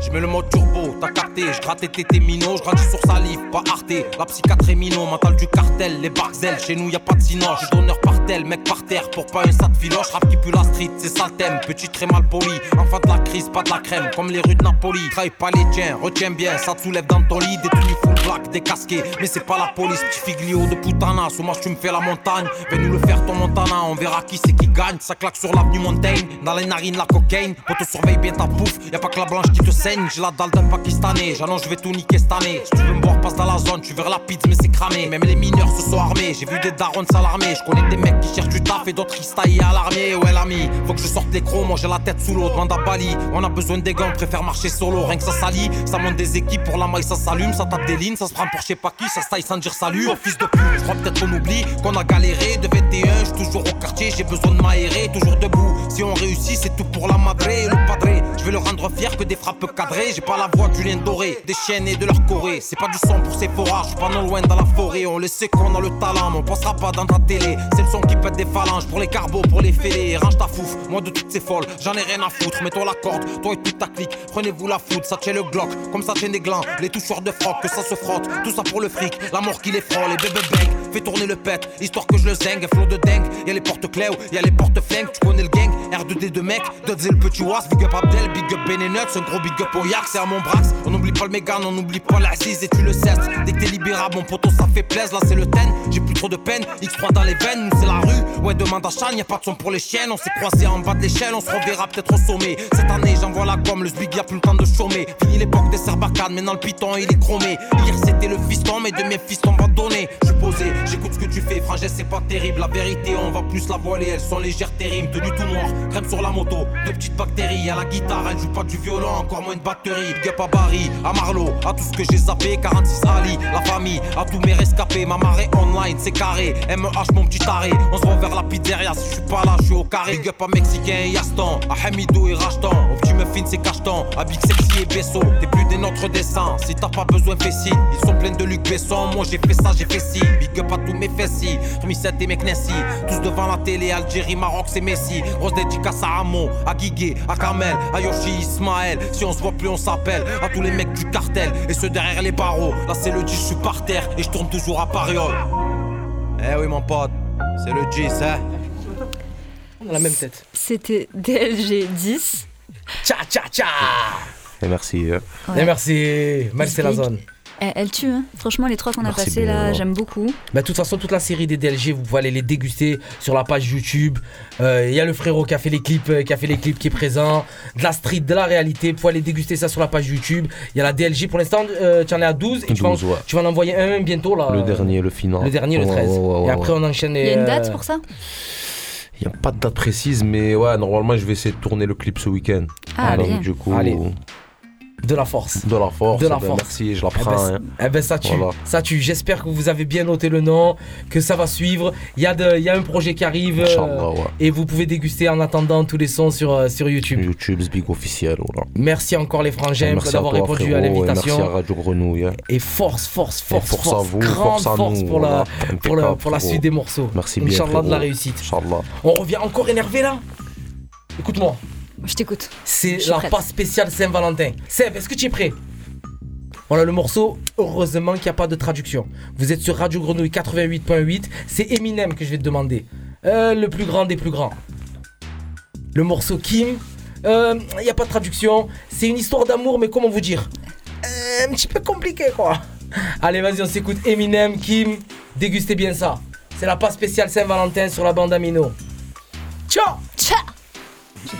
Je mets le mode turbo, t'as capté, je gratte tes minots, je grandis sur salive, pas arté. La psychiatre est minot, mental du cartel, les barzels, chez nous y a pas de sinon. J'ai d'honneur par tel, mec par terre, pour pas un sac filoche, rap qui pue la street, c'est ça le thème, petit très mal poli. Enfant de la crise, pas de la crème, comme les rues de Napoli. Travaille pas les tiens, retiens bien, ça te soulève dans ton lit, des tenues full black, décasquées. Mais c'est pas la police, petit figlio de putana, sous moi tu me fais la montagne. Viens nous le faire ton montana, on verra qui c'est qui gagne. Ça claque sur l'avenue Montaigne, dans les narines la cocaïne. Pour te surveille bien ta bouffe, y a pas que la blanche qui te saigne. J'ai la dalle d'un pakistanais, j'annonce je vais tout niquer cette année. Si tu veux me voir, passe dans la zone, tu verras la pizza, mais c'est cramé. Même les mineurs se sont armés, j'ai vu des darons s'alarmer. Je connais des mecs qui cherchent du taf et d'autres qui se taillent à l'armée. Ouais, l'ami, faut que je sorte les crocs, moi j'ai la tête sous l'eau, demande à Bali. On a besoin des gants, préfère marcher solo, rien que ça salit. Ça monte des équipes pour la maille, ça s'allume, ça tape des lignes, ça se prend pour je sais pas qui, ça se sans dire salut. Oh fils de pute, je crois peut-être qu'on oublie qu'on a galéré. De 21, je toujours au quartier, j'ai besoin de m'aérer, toujours debout. Si on réussit, c'est tout pour la madre le. Je vais le rendre fier que des frappes cadrées. J'ai pas la voix du lien doré, des chiennes et de leur corée. C'est pas du son pour ces forages, je suis pas non loin dans la forêt. On le sait qu'on a le talent, mais on passera pas dans ta télé. C'est le son qui pète des phalanges pour les carbos, pour les fêlés. Range ta fouf, moi de toutes ces folles, j'en ai rien à foutre. Mets-toi la corde, toi et toute ta clique. Prenez-vous la foudre, ça tient le glock, comme ça tient des glands. Les toucheurs de froc, que ça se frotte. Tout ça pour le fric, la mort qui les frôle. Les bébés bang, fais tourner le pet, histoire que je le zingue. Flot de dingue, y'a les porte clés y'a les porte flingues. Tu connais le gang, R2D2 mec, et le petit Was. Big up Abdel, big up Benenuts, un gros big up au Yak, c'est à mon brax. On n'oublie pas le Mégane, on n'oublie pas l'Aziz et tu le cesses. Dès que t'es libérable, mon poteau, ça fait plaisir. Là, c'est le ten, j'ai plus trop de peine. X3 dans les veines, nous c'est la rue. Ouais, demande à Chan, y'a pas de son pour les chiennes. On s'est croisés en bas de l'échelle, on se reverra peut-être au sommet. Cette année, j'envoie la gomme, le Zbig, y'a plus le temps de chômer. Fini l'époque des serbacanes, maintenant le piton, il est chromé. Hier, c'était le fiston, mais de mes fistons va donner. Je posé, j'écoute ce que tu fais, frangin c'est pas terrible. La vérité, on va plus la voiler. Elles sont légères, terribles, tenue tout noir, crème sur la moto, deux petites bactéries. À la guitare, elle joue pas du violon, encore moins de batterie. Guep à Barry, à Marlowe, à tout ce que j'ai zappé. 46 rallyes, la famille, à tous mes rescapés. Ma marée online, c'est carré. MEH, mon petit taré. On se voit la pizzeria. Si je suis pas là, je suis au carré. Guep à Mexicain et Yaston, à Hamidou et Rachtan. Au petit Muffin, c'est cacheton. À Big Sexy et Besso. T'es plus des nôtres dessins. Si t'as pas besoin, fais signe. Ils sont pleins de Luc Besson. Moi, j'ai fait ça, j'ai fait ci. Big up à tous mes fessis. Remisette et Meknessi. Tous devant la télé, Algérie, Maroc, c'est Messi. Grosse dédicace à Amo, à Guigué, à Kamel, à Yoshi, Ismaël. Si on se voit plus, on s'appelle. À tous les mecs du cartel et ceux derrière les barreaux. Là, c'est le G, je suis par terre et je tourne toujours à Pariol. Eh oui, mon pote, c'est le G, ça. On a la même tête. C'était DLG 10. Tcha tcha tcha Et merci. euh. Ouais. Et merci, c'est la zone. Elle, elle tue, hein. franchement, les trois qu'on a Merci passés bien. là, j'aime beaucoup. Bah, de toute façon, toute la série des DLG, vous pouvez aller les déguster sur la page YouTube. Euh, Il y a le frérot qui a fait les clips, euh, qui a fait les clips qui est présent. De la street, de la réalité. Vous pouvez aller déguster ça sur la page YouTube. Il y a la DLG pour l'instant, euh, tu en es à 12 et tu, vas, en- 12, ouais. tu vas en envoyer un bientôt là. Le dernier, le final. Le dernier, le Ouais, 13. ouais, ouais, et après, on enchaîne. Il y a une euh, date pour ça? Il n'y a pas de date précise, mais ouais, normalement, je vais essayer de tourner le clip ce week-end. Ah, bien. du coup, Allez. De la force. de la force. De la eh ben, force. Merci, je la Eh ben, prends. hein. eh ben, ça tue, Voilà. ça tue. J'espère que vous avez bien noté le nom, que ça va suivre. Il y, a de- il y a un projet qui arrive euh, ouais. et vous pouvez déguster en attendant tous les sons sur, euh, sur YouTube. YouTube, Big officiel. Voilà. Merci encore les frangins merci à d'avoir répondu frérot, à et Merci à l'invitation. Radio Grenouille. hein. Et force, force, Et force, force, à vous, grande force à force nous. pour, la, pour, la, pour la suite des morceaux. Merci bien. Inch'Allah de la réussite. Inch'Allah. On revient encore énervé là? Écoute-moi, Je t'écoute. c'est la prête. passe spéciale Saint-Valentin. Seb, est-ce que tu es prêt? Voilà le morceau, heureusement qu'il n'y a pas de traduction. Vous êtes sur Radio Grenouille 88.8, c'est Eminem que je vais te demander. Euh, le plus grand des plus grands. Le morceau Kim, euh, il n'y a pas de traduction, c'est une histoire d'amour, mais comment vous dire? Euh, Un petit peu compliqué quoi. Allez, vas-y, on s'écoute Eminem, Kim, dégustez bien ça. C'est la passe spéciale Saint-Valentin sur la bande Amino.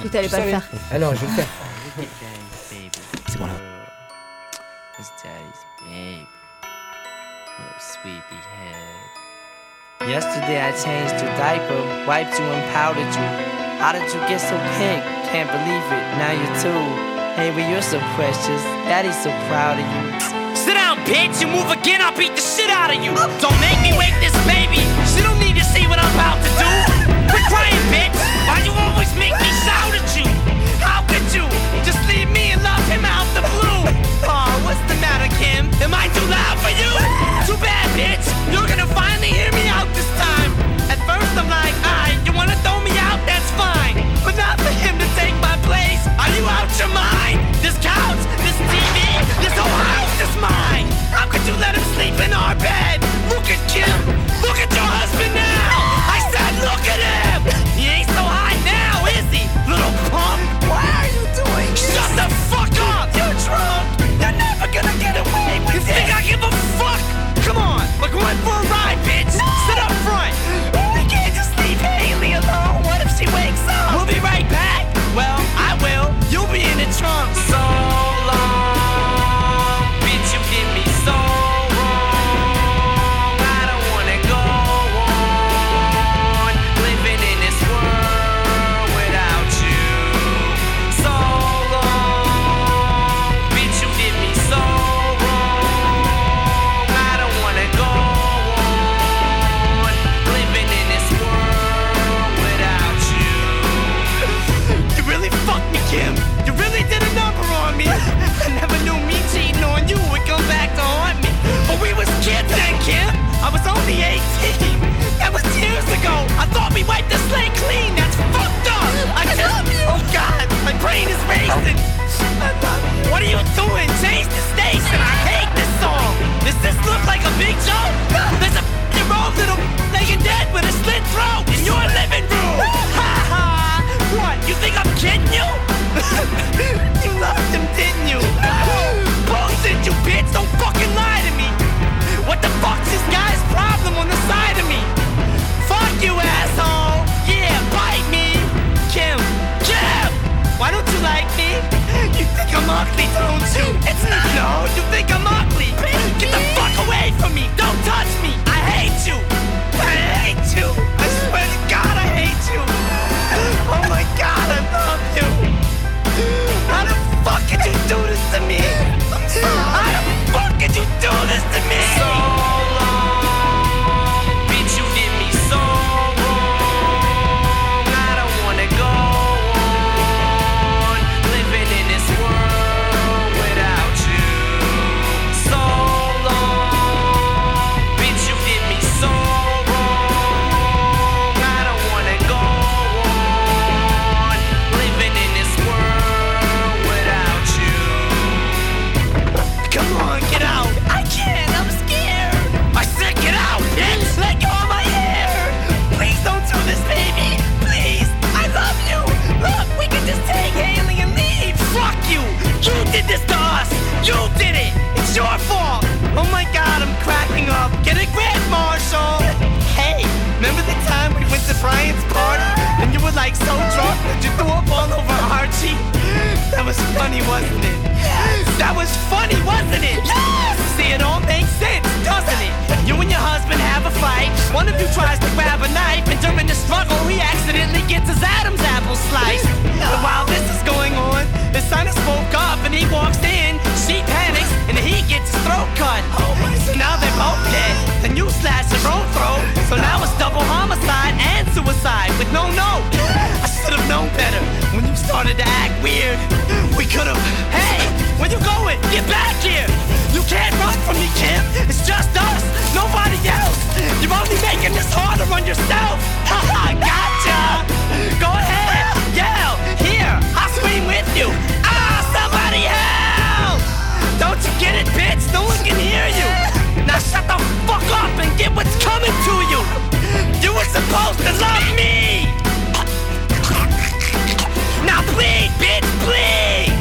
Ciao cru que t'allais pas le faire. Ah non, je vais le faire. C'est bon là. It's daddy's baby. Little sweepy head. Yesterday I changed your diaper, wiped you and powdered you. How did you get so pink? Can't believe it, now you're two. Hey, but you're so precious. Daddy's so proud of you. Sit down, bitch. You move again, I'll beat the shit out of you. Don't make me wake this baby. She don't need to see what I'm about to do. Quit crying, bitch. Why you always make me shout at you? How could you just leave me and love him out the blue? Aw, what's the matter, Kim? Am I too loud for you? Too bad, bitch. You're gonna finally hear me out this time. At first, I'm like, alright, you wanna throw me out? That's fine. But not for him to take my place. Are you out your mind? This couch, this TV, this whole house is mine. How could you let him sleep in our bed? Look at Kim. gonna get away with you this? You think I give a fuck? Come on, like one for the fuck's this guy's problem on the side of me? Fuck you, asshole! Yeah, bite me! Kim! Kim! Why don't you like me? You think I'm ugly, don't you? It's not- No, you think I'm ugly? You did it! It's your fault! Oh my god, I'm cracking up! Get it, Grand Marshal! hey, remember the time we went to Brian's party? And you were like so drunk that you threw up all over Archie? That was funny, wasn't it? Yes! That was funny, wasn't it? Yes! See, it all makes sense, doesn't it? You and your husband have a fight. One of you tries to grab a knife, and during the struggle, he accidentally gets his Adam's apple sliced. And while this is going on, the son has woke up and he walks in. She panics, and he gets his throat cut. Now they're both dead. Then you slash your own throat. So now it's double homicide and suicide with no note. I should have known better when you started to act weird. We could have. Hey, where you going? Get back here! You can't run from me, Kim. It's just us, nobody else. You're only making this harder on yourself. Haha, gotcha. Go ahead, yell. Here, I'll scream with you. Ah, somebody help! Don't you get it, bitch? No one can hear you. Now shut the fuck up and get what's coming to you. You were supposed to love me. Bleed, bitch. Bleed,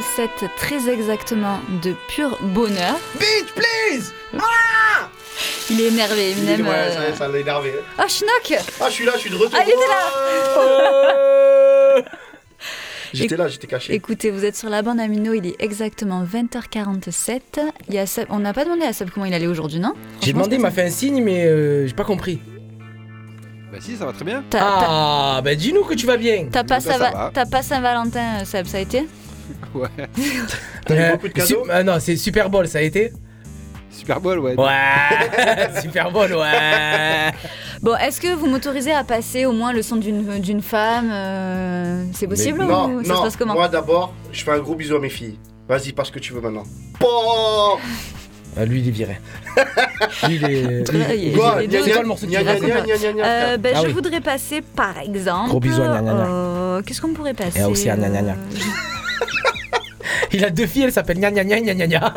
57 très exactement de pur bonheur. Bitch, please Il est énervé, Eminem. Ouais, euh, ça, l'a énervé. Oh, Schnock Ah, je suis là, je suis de retour. Ah, il était là J'étais là, j'étais caché. Écoutez, vous êtes sur la bande Amino, il est exactement 20h47. Il y a Seb- On n'a pas demandé à Seb comment il allait aujourd'hui, non? J'ai demandé, il m'a fait un signe, mais euh, j'ai pas compris. Bah si, ça va très bien. Ah, bah dis-nous que tu vas bien. T'as pas, Bah, Saint-Valentin, euh, Seb, ça a été? Ouais. T'as eu beaucoup de cadeaux su- ah non, c'est Super Bowl, ça a été Super Bowl, ouais. Ouais Super Bowl, ouais Bon, est-ce que vous m'autorisez à passer au moins le son d'une d'une femme euh, C'est possible Non, ou ça se non, passe comment moi d'abord, je fais un gros bisou à mes filles. Vas-y, parce que tu veux maintenant. Bon Ah, Lui, il est viré. Lui, il est. Il y a- Quoi il y a Gna, deux- C'est quoi le morceau qui gna, gna, raconte gna, gna, gna, gna, Euh, frère. ben, Ah je oui. voudrais passer par exemple. Gros bisous à gna, gna, gna. euh, Qu'est-ce qu'on pourrait passer Et aussi à gna, gna, gna. euh, Il a deux filles, elles s'appellent gna gna gna gna gna gna.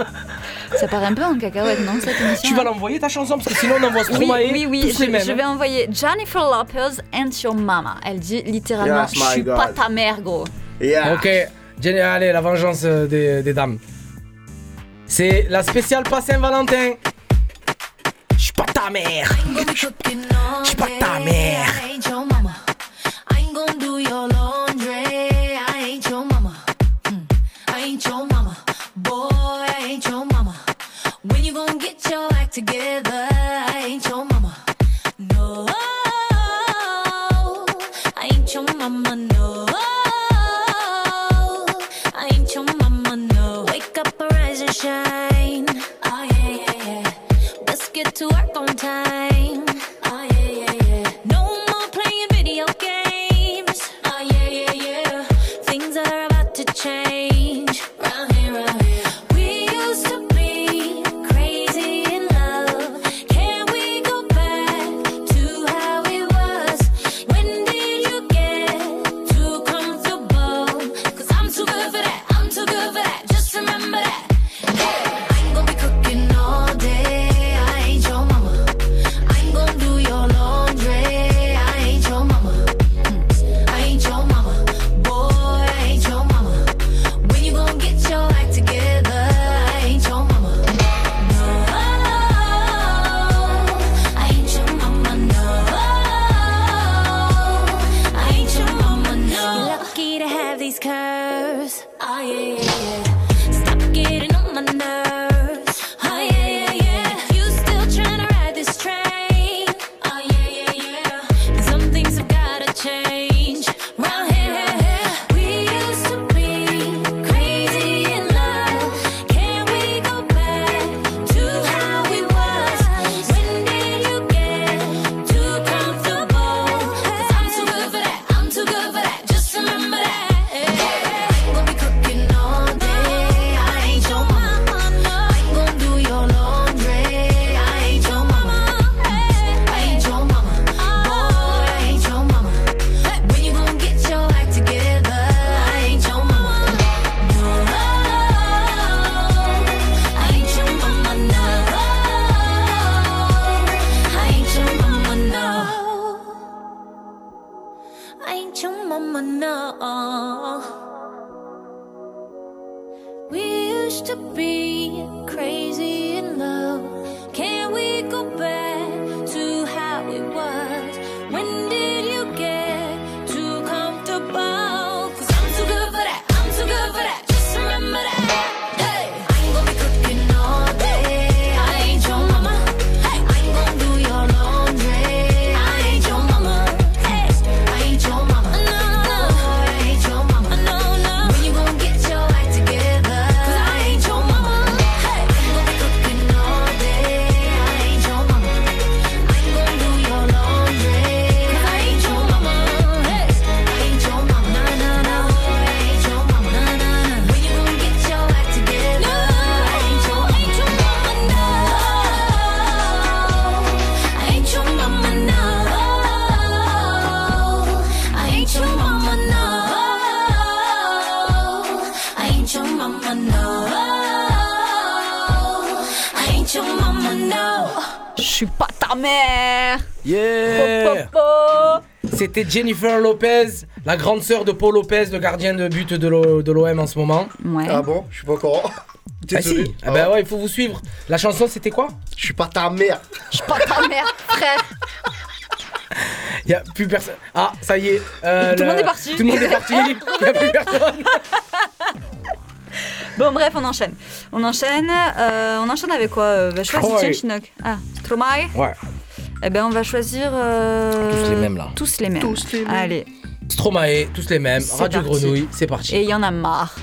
Ça part un peu en cacahuète, non cette émission Tu vas l'envoyer ta chanson parce que sinon on envoie oui, Stromae. oui, oui, tous je, vais envoyer Jennifer Lopez and your mama. Elle dit littéralement Yes, Je suis God. pas ta mère, gros. Yeah. Ok, Jenny, allez, la vengeance euh, des, des dames. C'est la spéciale pas Saint-Valentin. Je suis pas ta mère. Je suis pas ta mère. I ain't your mama. I ain't gonna do your laundry. Ain't your mama. Boy, I ain't your mama. When you gonna get your act together? I ain't your mama. No. I ain't your mama, no. C'était Jennifer Lopez, la grande sœur de Paul Lopez, le gardien de but de l'O- de l'OM en ce moment. Ouais. Ah bon? Je suis pas au courant. Ah si, ah bah ouais, il faut vous suivre. La chanson c'était quoi? Je suis pas ta mère. Je suis pas ta mère, frère. Il y a plus personne. Ah, ça y est. euh, Tout le monde est parti. Tout le monde est parti. Il y a plus personne. Bon, bref, on enchaîne. On enchaîne. euh, on enchaîne avec quoi? Euh, bah, Choisis, Stromae. tiens, Chinook. Ah, Stromae Ouais. Eh ben, on va choisir. euh, Tous les mêmes, là. Tous les mêmes. Tous les mêmes. Allez. Stromae, tous les mêmes. Radio parti. Grenouille, c'est parti. Et il y en a marre.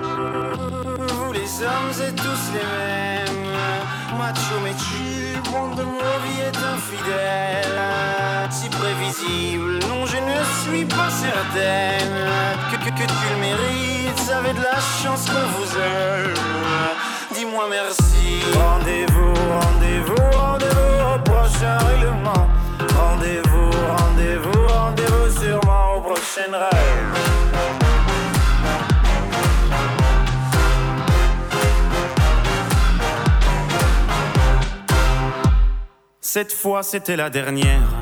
Vous les hommes êtes tous les mêmes Macho mais tu, monde de mon vie est infidèle Si prévisible, suis pas certaine Que, que, que tu le mérites, avait de la chance qu'on vous aime Dis-moi merci. Rendez-vous, rendez-vous, rendez-vous au prochain règlement. Rendez-vous, rendez-vous, rendez-vous sûrement au prochain rêve Cette fois c'était la dernière.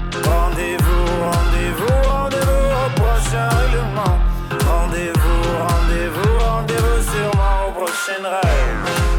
Rendez-vous, rendez-vous, rendez-vous au prochain règlement. Rendez-vous, rendez-vous, rendez-vous sûrement au prochain rêve.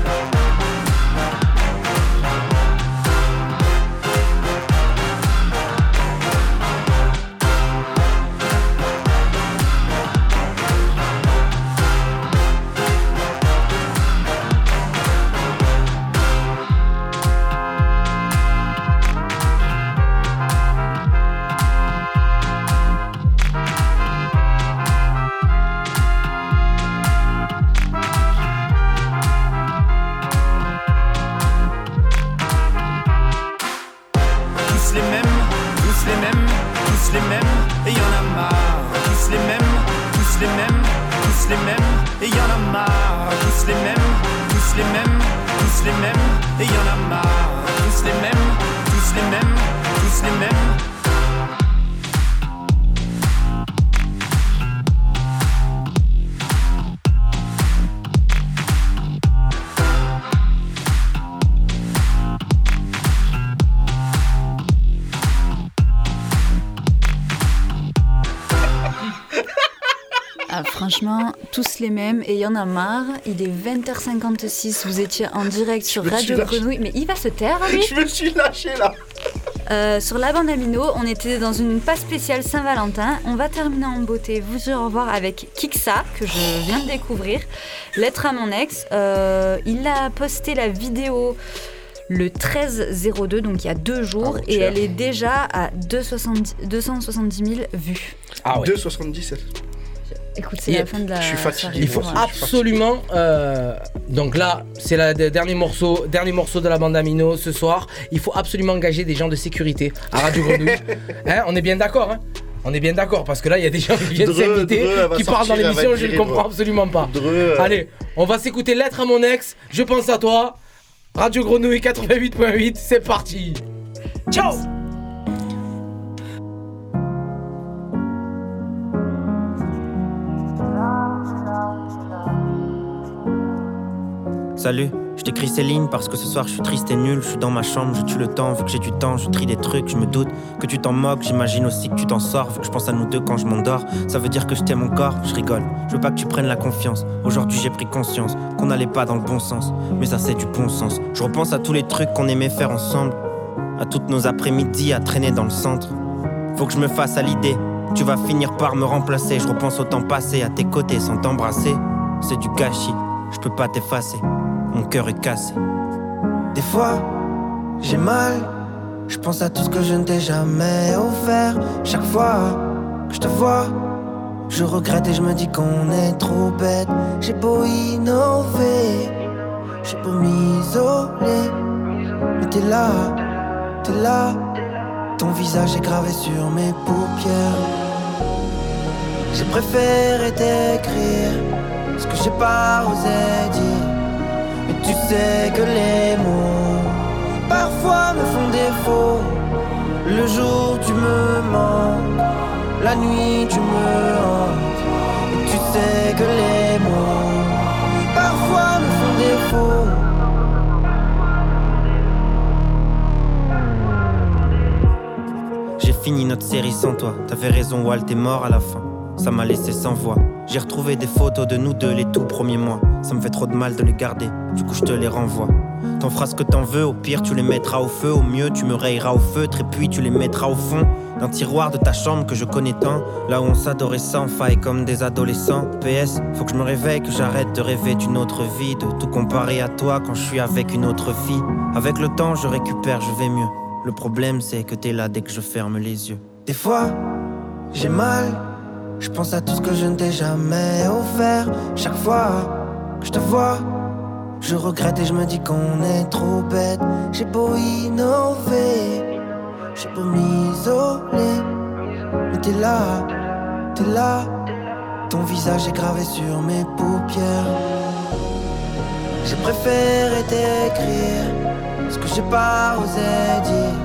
Tous les mêmes, tous les mêmes, tous les mêmes, et y en a marre. Tous les mêmes, tous les mêmes, tous les mêmes. Franchement, tous les mêmes et il y en a marre. Il est 20h56, vous étiez en direct sur Radio. Grenouille. Mais il va se taire, lui Je me suis lâché là. Euh, sur la bande Amino, on était dans une passe spéciale Saint-Valentin. On va terminer en beauté, vous dire au revoir avec Kiksa, que je viens de découvrir. Lettre à mon ex. Euh, il a posté la vidéo le 13-02, donc il y a deux jours, et Avant-hier. elle est déjà à 270 270 000 vues. Ah ouais. 2,77. Écoute, c'est la fin de la. je suis fatigué. Il faut absolument. euh, donc là, c'est le dernier morceau, dernier morceau de la bande Amino ce soir. Il faut absolument engager des gens de sécurité à Radio Grenouille. Hein, on est bien d'accord, hein On est bien d'accord parce que là, il y a des gens qui viennent s'inviter, qui parlent dans l'émission, je ne comprends absolument pas. Euh, Allez, on va s'écouter Lettre à mon ex. Je pense à toi. Radio Grenouille 88.8, c'est parti. Ciao. Salut, je t'écris ces lignes parce que ce soir je suis triste et nul. Je suis dans ma chambre, je tue le temps, vu que j'ai du temps, je trie des trucs, je me doute que tu t'en moques. J'imagine aussi que tu t'en sors, vu que je pense à nous deux quand je m'endors. Ça veut dire que je t'aime encore, je rigole. Je veux pas que tu prennes la confiance. Aujourd'hui j'ai pris conscience qu'on n'allait pas dans le bon sens, mais ça c'est du bon sens. Je repense à tous les trucs qu'on aimait faire ensemble, à toutes nos après-midi à traîner dans le centre. Faut que je me fasse à l'idée. Tu vas finir par me remplacer. Je repense au temps passé à tes côtés sans t'embrasser. C'est du gâchis, je peux pas t'effacer. Mon cœur est cassé. Des fois, j'ai mal. Je pense à tout ce que je ne t'ai jamais offert. Chaque fois que je te vois, je regrette et je me dis qu'on est trop bête. J'ai beau innover, j'ai beau m'isoler. Mais t'es là, t'es là. Ton visage est gravé sur mes paupières. J'ai préféré t'écrire ce que j'ai pas osé dire. Tu sais que les mots parfois me font défaut. Le jour tu me manques, la nuit tu me hantes. Tu sais que les mots parfois me font défaut. J'ai fini notre série sans toi. T'avais raison, Walt est mort à la fin. Ça m'a laissé sans voix. J'ai retrouvé des photos de nous deux les tout premiers mois. Ça me fait trop de mal de les garder, du coup je te les renvoie. T'en feras ce que t'en veux, au pire tu les mettras au feu, au mieux tu me rayeras au feutre et puis tu les mettras au fond d'un tiroir de ta chambre que je connais tant. Là où on s'adorait sans faille comme des adolescents. PS, faut que je me réveille, que j'arrête de rêver d'une autre vie, de tout comparer à toi quand je suis avec une autre fille. Avec le temps je récupère, je vais mieux. Le problème c'est que t'es là dès que je ferme les yeux. Des fois, j'ai mal. Je pense à tout ce que je ne t'ai jamais offert. Chaque fois je te vois, je regrette et je me dis qu'on est trop bête. J'ai beau innover, j'ai beau m'isoler. Mais t'es là, t'es là. Ton visage est gravé sur mes paupières. J'ai préféré t'écrire ce que j'ai pas osé dire.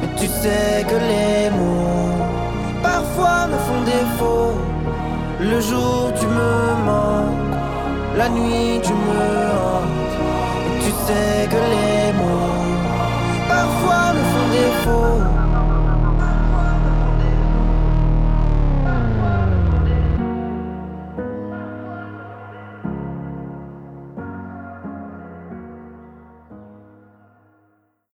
Mais tu sais que les mots parfois me font défaut. Le jour tu me manques, la nuit tu me hantes. Tu sais que les mots Parfois me font défaut.